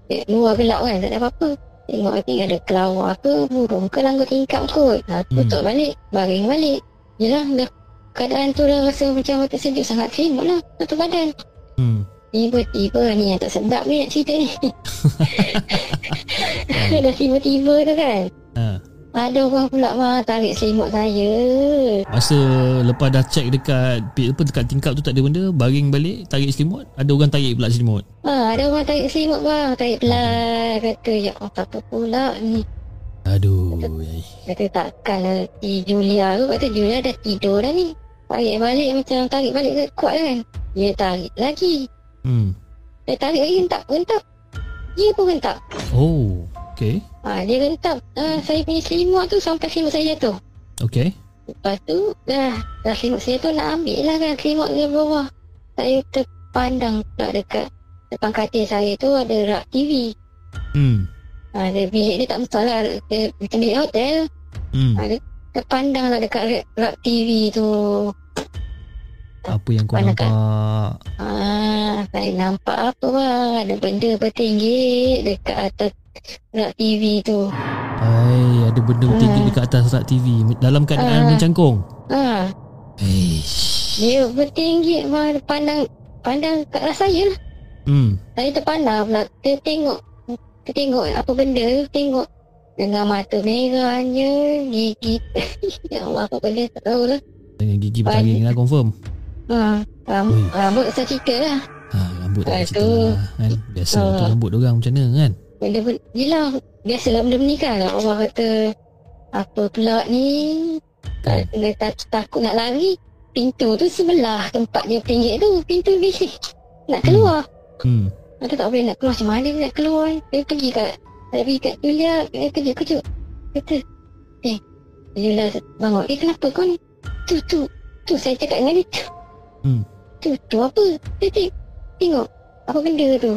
Eh, luar gelap kan, tak ada apa-apa. Tengok nanti ada kelawar ke, burung ke, langgar tingkap kot. Ha, tutup balik, baring balik. Yelah, dah keadaan tu dah rasa macam tersejuk sangat selimut lah. Tutup badan. Hmm. Tiba-tiba ni yang tak sedap ni nak cerita ni. dah tiba-tiba tu kan. Ha. Ada orang pula mah tarik selimut saya. Masa lepas dah check dekat apa dekat tingkap tu tak ada benda, baring balik, tarik selimut, ada orang tarik pula selimut. Ha, ada orang tarik selimut bang. Tarik pelan. Kata, ya Allah, apa pula ni. Aduh. yai. Kata takkan lah si Julia tu Kata Julia dah tidur dah ni Tarik balik macam tarik balik ke kuat kan Dia tarik lagi Hmm. Dia tarik lagi rentak rentak Dia pun rentak Oh. Okay. ha, Dia rentak ha, Saya punya selimut tu sampai selimut saya jatuh Okay. Lepas tu dah, dah selimut saya tu nak ambil lah kan Selimut dia bawah Saya terpandang pula dekat Depan katil saya tu ada rak TV Hmm. ha, dia, Bilik dia tak masalah Dia macam bilik hotel Hmm. ha, dia Terpandang lah dekat rak, rak TV tu Apa yang kau Mana nampak? Ah, saya nampak apa bang? Ada benda bertinggi dekat atas rak TV tu. Hai, ada benda bertinggi Ah. dekat atas rak TV dalam keadaan Ah. mencangkung. Ha, Eish. dia bertinggi bang. Pandang pandang kat arah saya lah. Hmm. Saya terpandang pula. Dia tengok. Dia tengok apa benda. Tengok dengan mata merahnya. Gigi. ya Allah apa benda tak tahu lah. Dengan gigi bertaring lah confirm. Ha, ram, Ui. rambut saya cerita lah. Ha, rambut tak cerita lah, kan. Biasa Ah. tu rambut orang macam mana kan. Benda benda Yelah Biasalah benda ni kan Orang kata Apa pula ni Kan. Dia tak, takut nak lari Pintu tu sebelah Tempat dia pinggir tu Pintu bilik Nak keluar Hmm. Ada tak boleh nak keluar Macam mana nak keluar Dia pergi kat Saya pergi kat Julia Dia kejut-kejut Kata Eh Julia bangun Eh kenapa kau ni Tu tu Tu saya cakap dengan dia tu Hmm. Tu tu apa? Dia tengok Tengok. Apa benda tu?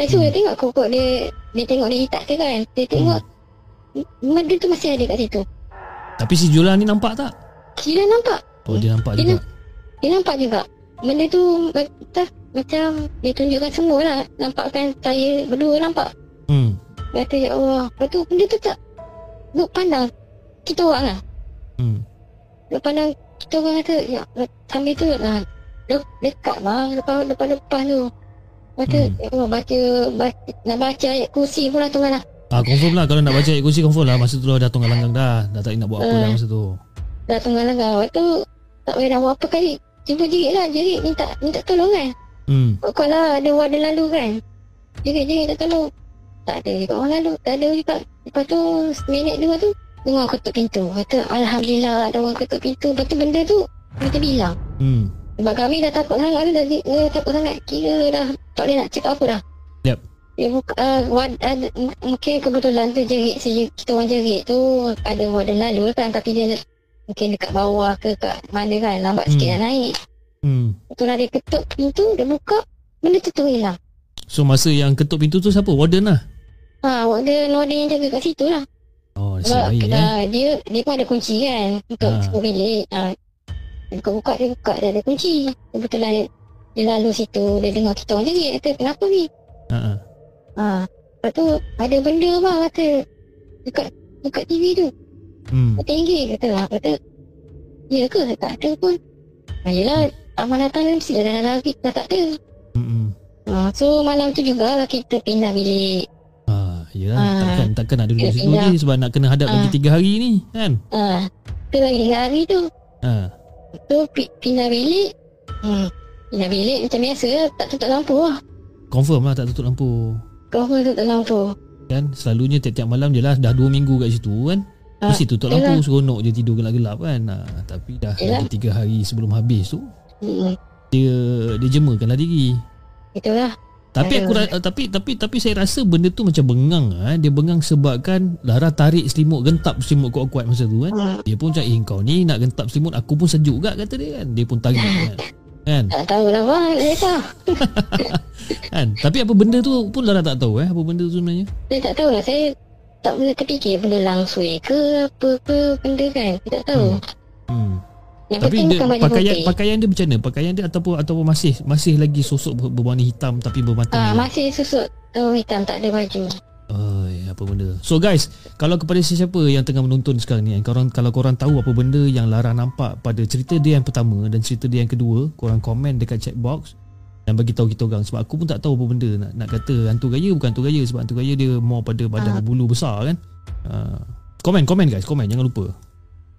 Saya suruh Hmm. dia tengok kokok dia. Dia tengok dia tak ke kan? Dia tengok. Benda tu masih ada kat situ. Tapi si Jula ni nampak tak? Dia nampak. Oh dia nampak Dia juga. Dia nampak juga. Benda tu Macam Macam Dia tunjukkan semua lah. Nampakkan saya Berdua nampak. Hmm. Kata ya Allah. Lepas tu benda tu tak Duk pandang. Kita orang lah. Hmm. Duk pandang Kita orang kata Ya. Sambil tu lah de- Dekat lah Lepas lepas lepas tu tu Hmm. Ya Allah baca, baca Nak baca ayat kursi pun lah tengah lah. Ah confirm lah. Kalau nak baca ayat kursi confirm lah. Masa tu dah tunggal langgang dah. Dah tak nak buat apa Ah. dah masa tu. Dah tengah lah Lepas tu Tak boleh nak buat apa kali. Cuba jerit lah. Jerit minta Minta tolong kan? Hmm. Kau lah. Ada warden lalu kan? Jerit-jerit tak tolong. Tak ada. Juga orang lalu Tak ada juga. Lepas tu Minit dua tu Dengar ketuk pintu Kata Alhamdulillah ada orang ketuk pintu Lepas tu benda tu Kita bilang Hmm. Sebab kami dah takut sangat tu dah, dah takut sangat Kira dah Tak boleh nak cakap apa dah Yep. Dia buka uh, wad, uh, Mungkin kebetulan tu jerit si, Kita orang jerit tu Ada warden lalu kan Tapi dia Mungkin dekat bawah ke Kat mana kan Lambat Hmm. sikit nak naik Hmm. Betul lah dia ketuk pintu Dia buka Benda tu tu hilang So masa yang ketuk pintu tu siapa? Warden lah. Ha, warden warden yang jaga kat situ lah. Oh, nasib Sebab baik eh. dia dia pun ada kunci kan untuk Ha. ha. semua bilik. Ha. Dia buka-buka dia buka dia ada kunci. Kebetulan dia, dia lalu situ dia dengar kita orang jerit kata kenapa ni? Ha ah. Ha. Lepas tu ada benda bang kata dekat dekat TV tu. Hmm. Tinggi kata lah. Kata ya ke tak ada pun. Ha, yelah amal datang dia mesti dah dah lagi dah tak ada. Hmm. Ha, so malam tu juga kita pindah bilik. Ah, yalah, Ah. takkan takkan nak duduk Dia situ pindah. je sebab nak kena hadap lagi Ah. tiga hari ni, kan? Ha. Tu lagi hari tu. Ha. Tu pi- pindah bilik. Hmm. Pindah bilik macam biasa lah. Tak tutup lampu lah. Confirm lah tak tutup lampu. Kau pun tutup lampu. Kan selalunya tiap-tiap malam je lah dah dua minggu kat situ kan. Ah, Mesti tutup yelah. lampu seronok je tidur gelap-gelap kan. Ha, tapi dah lagi tiga hari sebelum habis tu Hmm. dia dia jemakanlah diri. Itulah. Tapi aku ra- tapi tapi tapi saya rasa benda tu macam bengang ah. Dia bengang sebabkan Lara tarik selimut gentap selimut kuat-kuat masa tu kan. Hmm. Dia pun cakap, "Eh kau ni nak gentap selimut aku pun sejuk juga kata dia kan." Dia pun tarik kan. Kan? Tak tahu lah. Saya tahu. kan? Tapi apa benda tu pun Lara tak tahu eh apa benda tu sebenarnya. Saya tak tahu lah. Saya tak pernah terfikir benda langsui ke apa ke benda kan. Saya tak tahu. Hmm. Yang Tapi dia, pakaian putih. pakaian dia macam mana? Pakaian dia ataupun ataupun masih masih lagi sosok ber- berwarna hitam tapi bermata Ah, merah. masih susut tahu hitam tak ada baju. Oi, apa benda. So guys, kalau kepada sesiapa yang tengah menonton sekarang ni, korang kalau korang tahu apa benda yang Lara nampak pada cerita dia yang pertama dan cerita dia yang kedua, korang komen dekat chat box dan bagi tahu kita orang sebab aku pun tak tahu apa benda nak nak kata hantu gaya bukan hantu gaya sebab hantu gaya dia more pada badan Ah. bulu besar kan. Uh, komen komen guys, komen jangan lupa.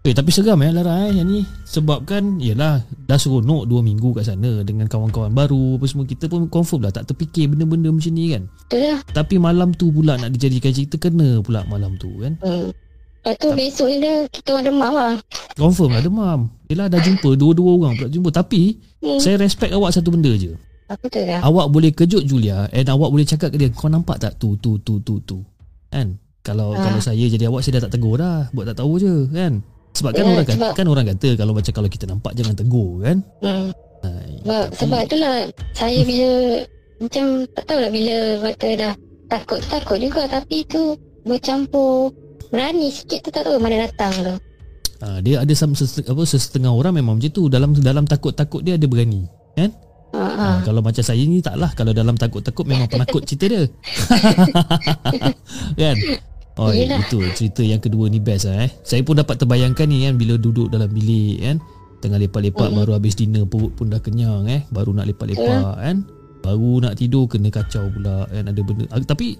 Eh tapi seram eh Lara eh yang ni sebabkan yalah dah seronok 2 minggu kat sana dengan kawan-kawan baru apa semua kita pun confirm lah tak terfikir benda-benda macam ni kan. Itulah. Tapi malam tu pula nak dijadikan cerita kena pula malam tu kan. Hmm. Lepas tu besok ni dia kita orang demam lah. Confirm lah demam. Yelah dah jumpa dua-dua orang pula jumpa. Tapi Hmm. saya respect awak satu benda je. Apa tu lah. Awak boleh kejut Julia and awak boleh cakap ke dia kau nampak tak tu tu tu tu tu. Kan? Kalau Ah. kalau saya jadi awak saya dah tak tegur dah. Buat tak tahu je kan. Sebab kan Ya, orang kata, sebab- kan orang kata kalau macam kalau kita nampak jangan tegur kan. Hmm. Hai, Sebab, tapi- sebab itulah saya bila macam tak tahu lah bila kata dah takut takut juga tapi tu bercampur berani sikit tu tak tahu mana datang tu. Ah, dia ada some, sesetengah, apa sesetengah orang memang macam tu dalam dalam takut-takut dia ada berani. Kan? Ha, ha. Ha, kalau macam saya ni taklah Kalau dalam takut-takut Memang penakut cerita dia Kan Oh Yelah. itu cerita yang kedua ni best lah eh. Saya pun dapat terbayangkan ni kan Bila duduk dalam bilik kan. Tengah lepak-lepak Mm. Baru habis dinner Perut pun dah kenyang eh. Baru nak lepak-lepak kan. Baru nak tidur Kena kacau pula kan. Ada benda. Ah, Tapi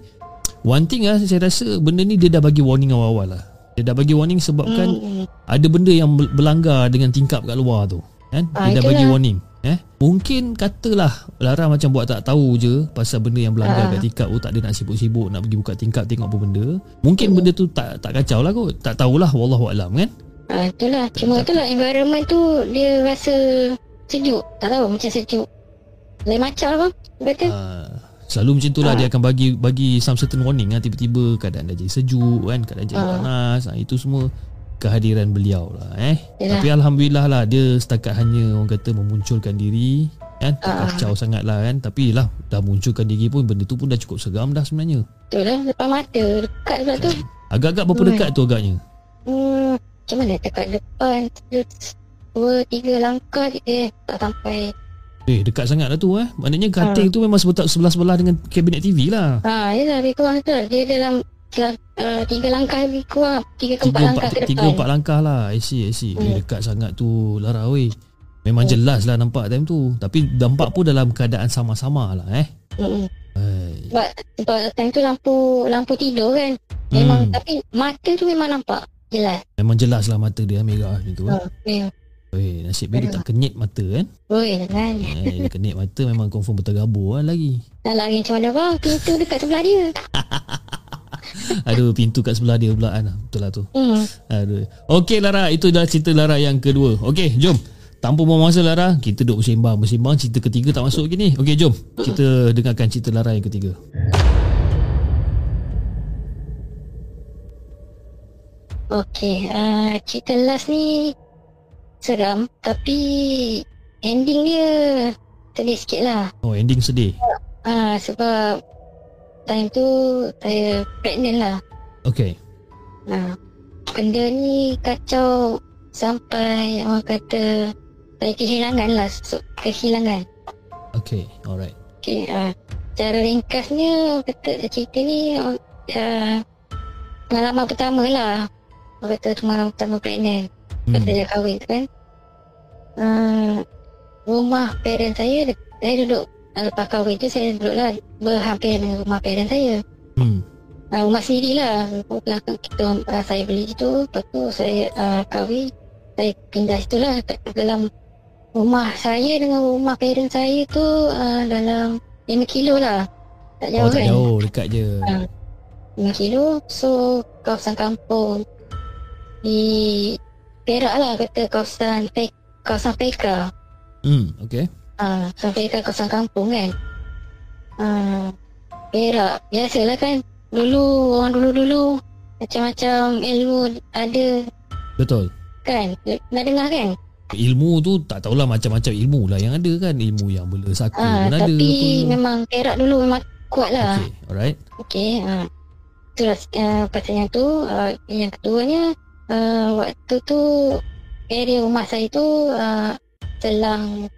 One thing lah Saya rasa benda ni Dia dah bagi warning awal-awal lah. Dia dah bagi warning sebabkan Hmm. ada benda yang ber- berlanggar dengan tingkap kat luar tu kan. Ah, dia dah itulah. bagi warning eh mungkin katalah Lara macam buat tak tahu je pasal benda yang berlanggar Ah. kat tingkap oh tak ada nak sibuk-sibuk nak pergi buka tingkap tengok apa benda mungkin benda tu tak tak kacau lah kot tak tahulah wallahu alam kan Ha, itulah. Cuma itulah environment tu dia rasa sejuk. Tak tahu macam sejuk. Lain macam lah bang. Kata. Ah, selalu macam tu lah Ah. dia akan bagi bagi some certain warning lah tiba-tiba keadaan dah jadi sejuk kan keadaan jadi panas ah, itu semua kehadiran beliau lah eh Yalah. tapi alhamdulillah lah dia setakat hanya orang kata memunculkan diri kan tak Ah. kacau sangat lah kan tapi lah dah munculkan diri pun benda tu pun dah cukup seram dah sebenarnya Itulah depan mata dekat pula tu. agak-agak berapa dekat tu agaknya Hmm, macam mana dekat depan dua tiga langkah eh tak sampai. eh dekat sangat lah tu eh maknanya Ah. katil tu memang sebelah-sebelah dengan kabinet TV lah Ha, ya lebih kurang tu lah. Dia dalam uh, tiga langkah lebih kurang. Tiga ke empat langkah ke depan. tiga empat langkah lah I see I see eh, Hmm. dekat sangat tu Lara weh memang Hmm. jelas lah nampak time tu tapi nampak pun dalam keadaan sama-sama lah eh Hmm. Sebab, sebab time tu lampu lampu tidur kan. Memang Hmm. tapi mata tu memang nampak jelas. Memang jelas lah mata dia merah macam tu. Ha, Ha. memang. Weh, nasib baik dia tak kenyit mata kan. Boleh kan. Eh, dia kenyit mata memang confirm bertergabur lah lagi. Nak lari macam mana bang? Pintu dekat sebelah dia. Aduh, pintu kat sebelah dia pula kan. Betul lah tu. Hmm. Aduh. Okey Lara, itu dah cerita Lara yang kedua. Okey, jom. Tanpa buang masa Lara, kita duduk bersembang. Bersembang cerita ketiga tak masuk lagi ni. Okey, jom. Kita dengarkan cerita Lara yang ketiga. Okey, uh, cerita last ni seram tapi ending dia sedih sikit lah. Oh, ending sedih. Ah, sebab time tu saya pregnant lah. Okey. Nah, benda ni kacau sampai orang kata saya kehilangan lah, so, kehilangan. Okey, alright. Okay, uh, cara ringkasnya kata cerita ni uh, pengalaman pertama lah. Orang kata pengalaman pertama pregnant. Hmm. Kata dia kahwin tu kan. Uh, rumah parent saya, saya duduk lepas kahwin tu saya duduk lah berhampir dengan rumah parent saya. Hmm. Uh, rumah sendiri lah. Belakang kita, uh, saya beli situ. Lepas tu saya uh, kahwin. Saya pindah situ lah. Dalam rumah saya dengan rumah parent saya tu uh, dalam 5 kilo lah. Tak jauh Oh, tak kan? jauh. Dekat je. Ah. 5 kilo. So, kawasan kampung. Di Perak lah kata kawasan Pe kawasan Peka. Hmm, okey. Ah, kawasan Peka kawasan kampung kan. uh, Perak Biasalah kan Dulu Orang dulu-dulu Macam-macam ilmu Ada Betul. kan Nak dengar kan Ilmu tu tak tahulah macam-macam ilmu lah yang ada kan. Ilmu yang bela saka Ah, pun ada. Tapi apa. memang Perak dulu Memang kuat lah Okay, alright. Okey, uh, itulah uh, pasal yang tu. Uh, yang keduanya, uh, waktu tu area rumah saya tu uh, selang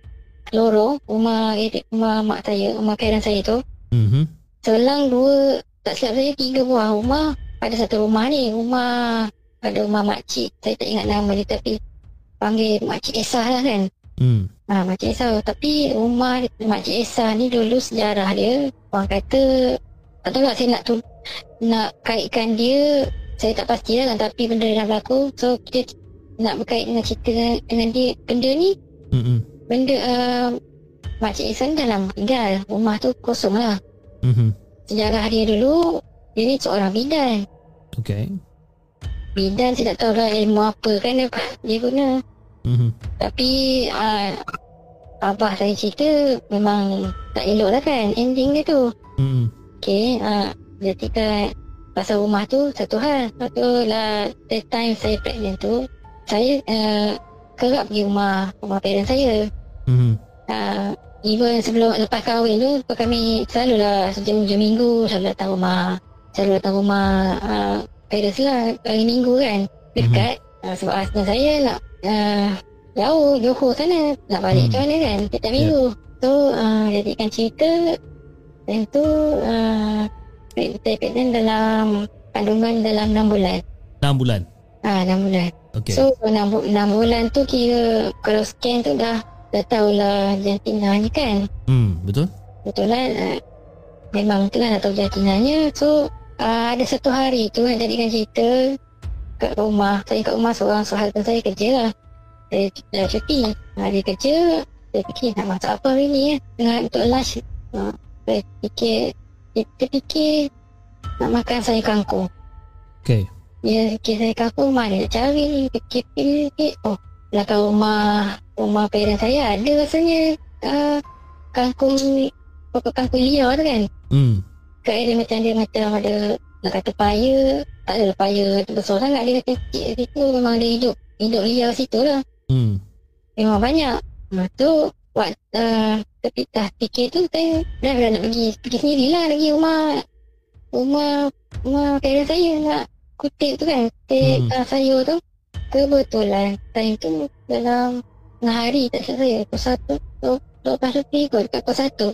lorong rumah rumah mak saya, rumah parent saya tu. Mhm. Selang dua, tak silap saya tiga buah rumah. Ada satu rumah ni, rumah ada rumah makcik. Saya tak ingat nama dia tapi panggil makcik Esa lah kan. Hmm. Ha, Makcik Esa Tapi rumah Makcik Esa ni dulu sejarah dia Orang kata Tak tahu lah saya nak tu Nak kaitkan dia Saya tak pasti lah kan Tapi benda yang berlaku So kita nak berkait dengan cerita dengan, dengan dia Benda ni Mhm. Benda uh, Makcik Esa ni dalam tinggal Rumah tu kosong lah Mhm. Sejarah dia dulu Dia ni seorang bidan Okay. Bidan saya tak tahu lah ilmu apa kan dia, dia guna Mhm. Tapi uh, Abah saya cerita Memang tak elok lah kan Ending dia tu Mhm. Okay uh, Jadi kan Pasal rumah tu Satu hal Satu lah The time saya pregnant tu Saya uh, Kerap pergi rumah Rumah parent saya Mhm. uh, Even sebelum Lepas kahwin tu Kami selalulah Sejam hujung minggu Selalu datang rumah Selalu datang rumah uh, Parents lah Hari minggu kan Dekat uh, Sebab husband saya nak uh, Jauh Johor sana Nak balik Hmm. macam mana kan Setiap Ya. minggu So uh, Jadikan cerita Dan tu uh, Saya pregnant dalam Kandungan dalam 6 bulan 6 bulan. Ah, 6 bulan Okay. So 6, bu- 6 bulan tu kira Kalau scan tu dah Dah tahulah jantinanya kan? Hmm, betul? Betul lah uh, Memang tu kan dah tahu jantinanya So uh, Ada satu hari tu Yang jadikan cerita Kat rumah. Saya kat rumah seorang So husband saya kerja lah. Saya dah cuti. Hari kerja Saya fikir nak masak apa hari ni ya Dengan untuk lunch. Uh, Saya fikir Kita fikir Nak makan saya kangkung. Okay. Ya, fikir saya kangkung mana nak cari. Fikir-fikir. Oh, belakang rumah rumah parent saya ada rasanya uh, kangkung. Pokok kangkung liar tu kan. Hmm. Kat area macam dia macam ada nak kata paya. Tak ada paya tu besar sangat. Dia kata kecil situ memang dia hidup. Hidup liar situ lah. Hmm. Memang banyak. Lepas tu, waktu uh, ketika fikir tu saya dah, dah nak pergi. Pergi sendirilah lagi rumah. Rumah rumah parent saya nak kutip tu kan. Kutip Hmm. hmm. uh, sayur tu. Kebetulan time tu dalam hari tak silap saya. Pukul satu. tu- Lepas lebih kot dekat pukul satu.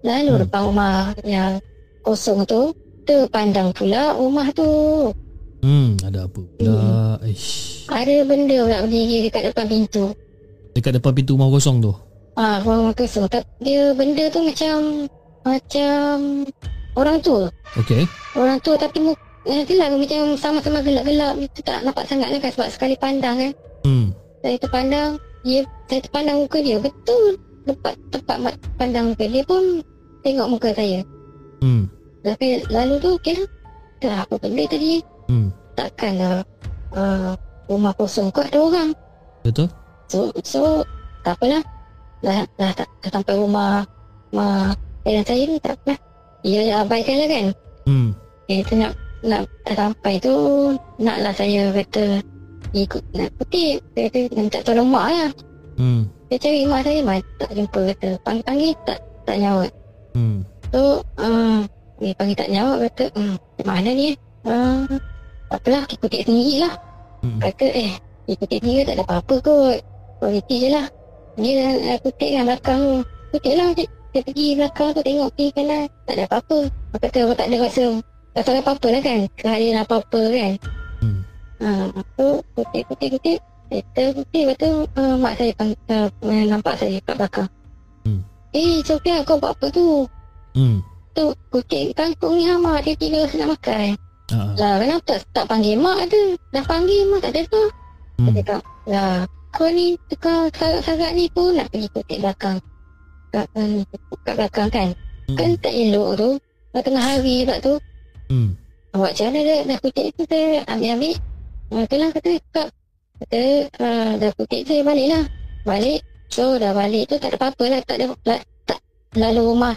Lalu Hmm. depan rumah yang kosong tu. Terpandang pula rumah tu. Hmm. Ada apa pula? Ish. Ada benda pula berdiri dekat depan pintu. Dekat depan pintu rumah kosong tu. Ah, orang kosong. Tak, dia benda tu macam macam orang tua. Okay. Orang tua tapi mu, itulah macam sama-sama gelap-gelap itu tak nampak sangat lah kan sebab sekali pandang kan. Hmm. Saya terpandang, dia saya terpandang muka dia betul. Tepat tepat mat- pandang muka dia pun tengok muka saya. Hmm. Tapi lalu tu okey lah. Dah apa benda tadi? Hmm. Takkanlah uh, rumah kosong kau ada orang. Betul? So, so tak apalah. Dah, dah, tak, dah sampai rumah rumah parent saya ni tak apalah. Dia abaikan lah kan. Hmm. Eh, tu nak nak sampai tu naklah saya kata ikut nak kutip. Saya kata minta tolong mak lah. Hmm. Saya cari mak saya mak tak jumpa kata panggil-panggil tak tak nyaut. Hmm. So, uh, dia panggil tak nyaut kata hmm, macam mana ni eh? Uh, tak apalah, kita kutip sendiri lah. Hmm. Kata eh, dia kutip sendiri tak ada apa-apa kot. Kualiti je lah. Dia dah kutip kan belakang tu. Kutip lah. Dia pergi belakang tu tengok pergi kanan. Tak ada apa-apa. Dia kata oh, tak ada rasa rasa apa-apa lah kan. Kehadiran apa-apa kan. Hmm. Ha, tu kutip, kutip, kutip. Lepas tu uh, mak saya uh, nampak saya kat belakang. Hmm. Eh, Sofia kau buat apa tu? Hmm. Tu kutip kangkung ni Mak dia tiga nak makan. Ah. Lah kenapa tak, tak panggil mak tu? Dah panggil mak tak ada tu. Hmm. Dia cakap, lah kau ni tukar sarat-sarat ni pun nak pergi kutip belakang. Kat, um, kat belakang kan. Hmm. Kan tak elok tu. Tengah hari pula tu. Hmm. Awak macam mana dah, dah kutip tu saya ambil-ambil. Uh, itulah kata cakap. Kata uh, dah kutip saya balik lah. Balik. So dah balik tu tak ada apa-apa lah. Tak ada la, tak, lalu rumah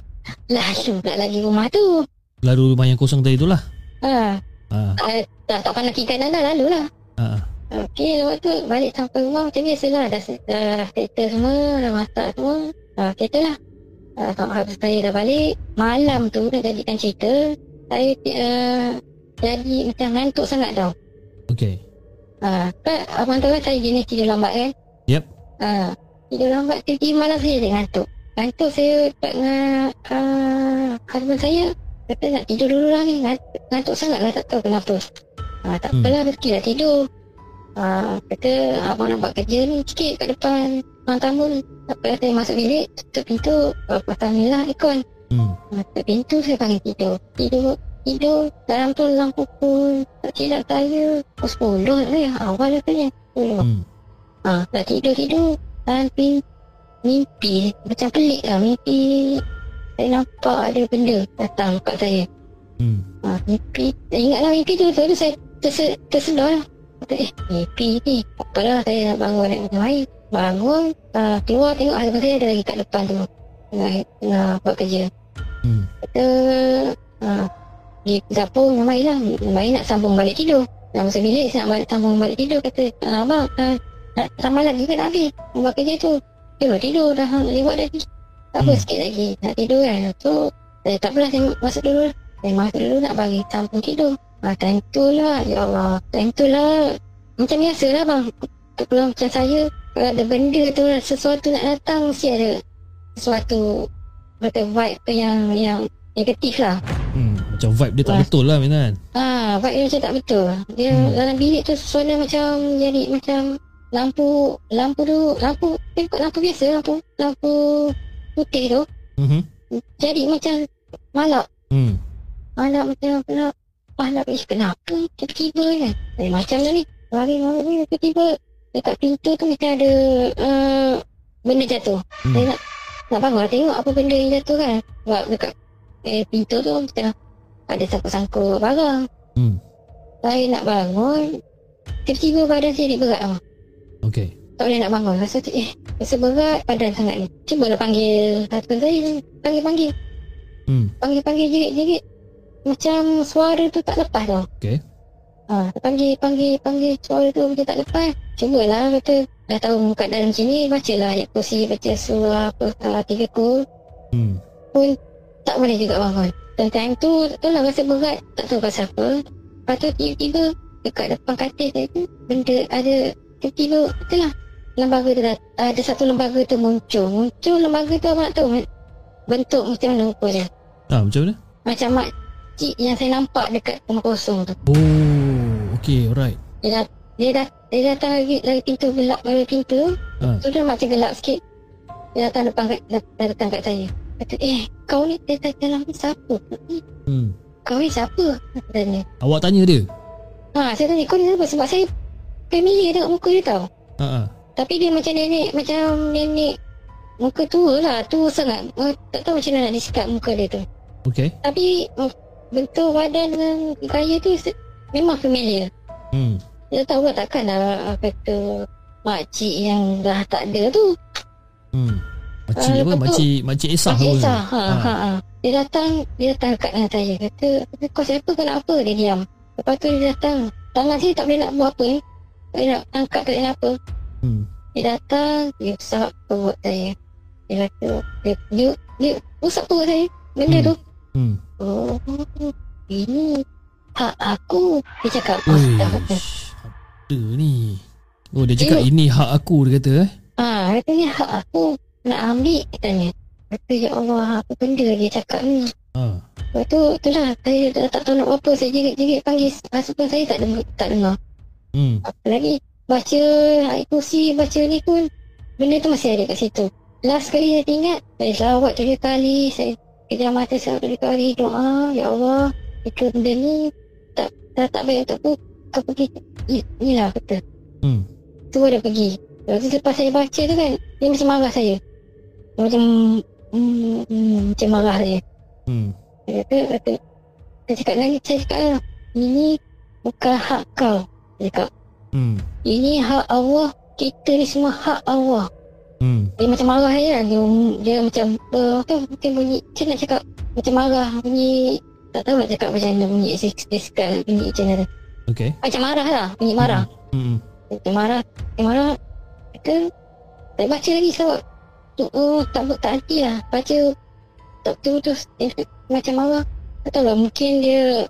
lalu pula lagi rumah tu. Lalu rumah yang kosong tadi tu lah. Ha. Ha. Uh, tak, tak pandang kiri kanan dah lalu lah. Ha. Okey, lepas tu balik sampai rumah macam biasa lah. Dah, dah settle semua, dah masak semua. Okay tu lah. Uh, habis saya dah balik. Malam tu dah jadikan cerita. Saya uh, jadi macam ngantuk sangat tau. Okay. Ha, kan abang tahu kan saya jenis tidur lambat kan? Yep. Ha, tidur lambat tiba-tiba malam saya dah ngantuk. Ngantuk saya tak dengan uh, husband saya. Kata nak tidur dulu lah ni. Ngantuk, ngantuk sangat lah tak tahu kenapa. Ha, tak Hmm. apalah rezeki lah tidur. Ha, kata abang nak buat kerja ni sikit kat depan ruang tamu ni. Tak apalah saya masuk bilik, tutup pintu. Uh, pasang ni lah aircon. Hmm. Tutup pintu saya panggil tidur. Tidur tidur dalam tu dalam pukul tak silap saya pukul 10 ni awal katanya 10 Hmm. ha, dah tidur-tidur tapi mimpi. Macam pelik lah mimpi. Saya nampak ada benda datang kat saya. Hmm. ha, mimpi. Saya ingatlah mimpi tu. Tu saya terse, tersedar lah. Kata eh mimpi ni. Apalah saya nak bangun nak minum air bangun uh, keluar tengok husband saya ada lagi kat depan tu tengah, tengah buat kerja. Hmm. Kata uh, Pergi dapur minum air lah air nak sambung balik tidur. Nak masuk bilik saya nak balik, sambung balik tidur. Kata ah, abang uh, nak tambah lagi ke? Nak habis Buat kerja tu. Tidur tidur dah lewat dah Tak apa Hmm. sikit lagi Nak tidur kan. So eh, tak apalah saya masuk dulu lah. Saya masuk dulu nak bagi sambung tidur. Ah, Time tu lah Ya Allah. Time tu lah. Macam biasa lah bang. Kalau macam saya Kalau ada benda tu Sesuatu nak datang Mesti ada Sesuatu Kata vibe tu yang Yang negatif lah Hmm. Macam vibe dia tak Wah. betul lah Minan. Ah, vibe dia macam tak betul. Dia Hmm. dalam bilik tu suara macam jadi macam lampu lampu tu lampu eh, lampu biasa lampu lampu putih tu Mhm. jadi macam malak Hmm. malak macam malak malak eh kenapa tiba-tiba kan eh, macam mana ni lari lari ni tiba-tiba dekat pintu tu macam ada uh, benda jatuh Hmm. saya nak nak bangun nak tengok apa benda yang jatuh kan? Sebab dekat eh, pintu tu macam ada sangkut-sangkut barang. Hmm. saya nak bangun Tiba-tiba badan saya ni berat tau. Okay. Tak boleh nak bangun. Rasa tu eh Rasa berat badan sangat ni. Cubalah panggil Husband saya Panggil-panggil. Hmm. Panggil-panggil jerit-jerit. Macam suara tu tak lepas tau. Okay. Ha, Panggil Panggil Panggil Suara tu macam tak lepas Cubalah kata Dah tahu kat dalam sini Bacalah ayat kursi Baca surah apa uh, Tiga kul Hmm. pun tak boleh juga bangun. Dan time tu, tak tahu lah rasa berat, tak tahu pasal apa. Lepas tu tiba-tiba dekat depan katil saya tu, benda ada tiba-tiba, betul lah. Lembaga tu dah, ada satu lembaga tu muncul. Muncul lembaga tu abang nak tahu bentuk macam mana rupa dia. Ah, macam mana? Macam makcik yang saya nampak dekat rumah kosong tu. Oh, okay, alright. Dia dah, dia dah, dia datang lagi, lagi pintu gelap lagi pintu. Ah. Tu dah macam gelap sikit. Dia datang depan kat, dah datang kat saya. Kata, eh, kau ni dia dalam ni siapa? Hmm. Kau ni siapa? Katanya. Awak tanya dia? Ha, saya tanya kau ni siapa? Sebab saya familiar tengok muka dia tau. Ha ah. Tapi dia macam nenek, macam nenek muka tua lah, tua sangat. Tak tahu macam mana nak describe muka dia tu. Okay. Tapi bentuk badan dengan gaya tu memang familiar. Hmm. Dia tahu lah takkan lah kata makcik yang dah tak ada tu. Hmm. Makcik Ah, apa? tu- Makcik Makcik Esah Makcik apa? Esa. Ha, Ah. ha, ha. Dia datang, dia datang dekat dengan saya. Kata, kau siapa kenapa? Dia diam. Lepas tu dia datang. Tangan saya tak boleh nak buat apa ni. Tak boleh nak angkat, tak boleh nak apa. Hmm. Dia datang, dia usap perut saya. Dia kata, dia, dia, dia usap perut saya. Benda Hmm. tu. Hmm. Oh, ini hak aku. Dia cakap, Uish. kata. Ada ni. Oh, dia cakap ini hak aku dia kata eh. Ah, katanya hak aku nak ambil katanya. Kata, ya Allah, apa benda dia cakap ni. Ha. Lepas tu, itulah saya dah tak tahu nak apa. Saya jerit-jerit panggil husband saya tak dengar. Tak dengar. Hmm. Apa lagi? Baca ayat kursi, baca ni pun benda tu masih ada kat situ. Last kali saya ingat, saya selawat tujuh kali, saya kejam mata selawat tujuh kali, doa, Ya Allah, jika benda ni tak tak, tak baik untuk aku, kau pergi. Ni, ni lah kata. Hmm. Tu dia pergi. Lepas tu lepas saya baca tu kan, dia macam marah saya. Dia macam, hmm, hmm, macam marah saya. Hmm. Dia kata, kata, saya cakap lagi, saya cakap lah, ini bukan hak kau. Dia cakap, Hmm. ini hak Allah, kita ni semua hak Allah. Hmm. Dia macam marah je lah. Dia, dia macam uh, apa, mungkin bunyi Macam nak cakap Macam marah Bunyi Tak tahu nak cakap macam mana Bunyi dia, dia cakap bunyi macam mana Okay. Macam marah lah Bunyi marah Hmm. Dia marah Dia marah Kita Tak baca lagi sebab tu, Oh tak tak hati lah Baca Tak betul terus dia, Macam marah Tak tahu lah Mungkin dia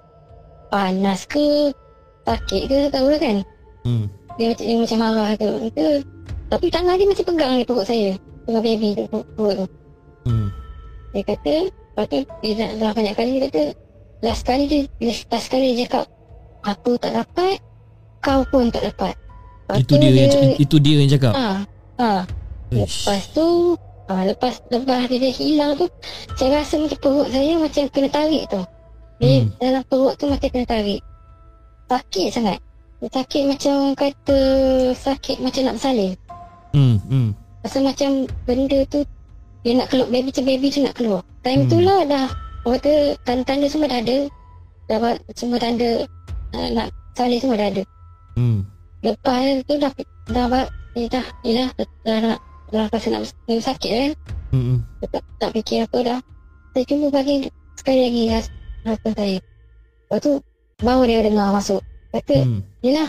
Panas ke Sakit ke Tak tahu lah kan Hmm. Dia macam, dia macam marah tu Kita, Tapi tangan dia masih pegang di perut saya Pegang baby tu perut tu Hmm. Dia kata Lepas tu Dia dah, dah banyak kali Dia kata Last kali dia Last kali dia cakap Aku tak dapat Kau pun tak dapat Lepas Itu tu dia yang itu dia yang cakap. Ah. Ish. Lepas tu ah, Lepas Lepas dia hilang tu Saya rasa macam perut saya Macam kena tarik tu Dia Hmm. dalam perut tu Macam kena tarik Sakit sangat Dia Sakit macam kata Sakit macam nak bersalin Hmm. Hmm. Rasa macam benda tu Dia nak keluar Baby macam baby tu nak keluar Time Hmm. tu lah dah Orang kata Tanda-tanda semua dah ada Dah buat semua tanda uh, Nak salin semua dah ada Hmm. Lepas tu dah Dah buat Eh dah Yelah dah, dah, dah, dah rasa nak nak sakit kan Hmm. tak, tak fikir apa dah Saya cuba bagi Sekali lagi ras- Rasa saya Lepas tu Baru dia dengar masuk Kata Hmm. Yelah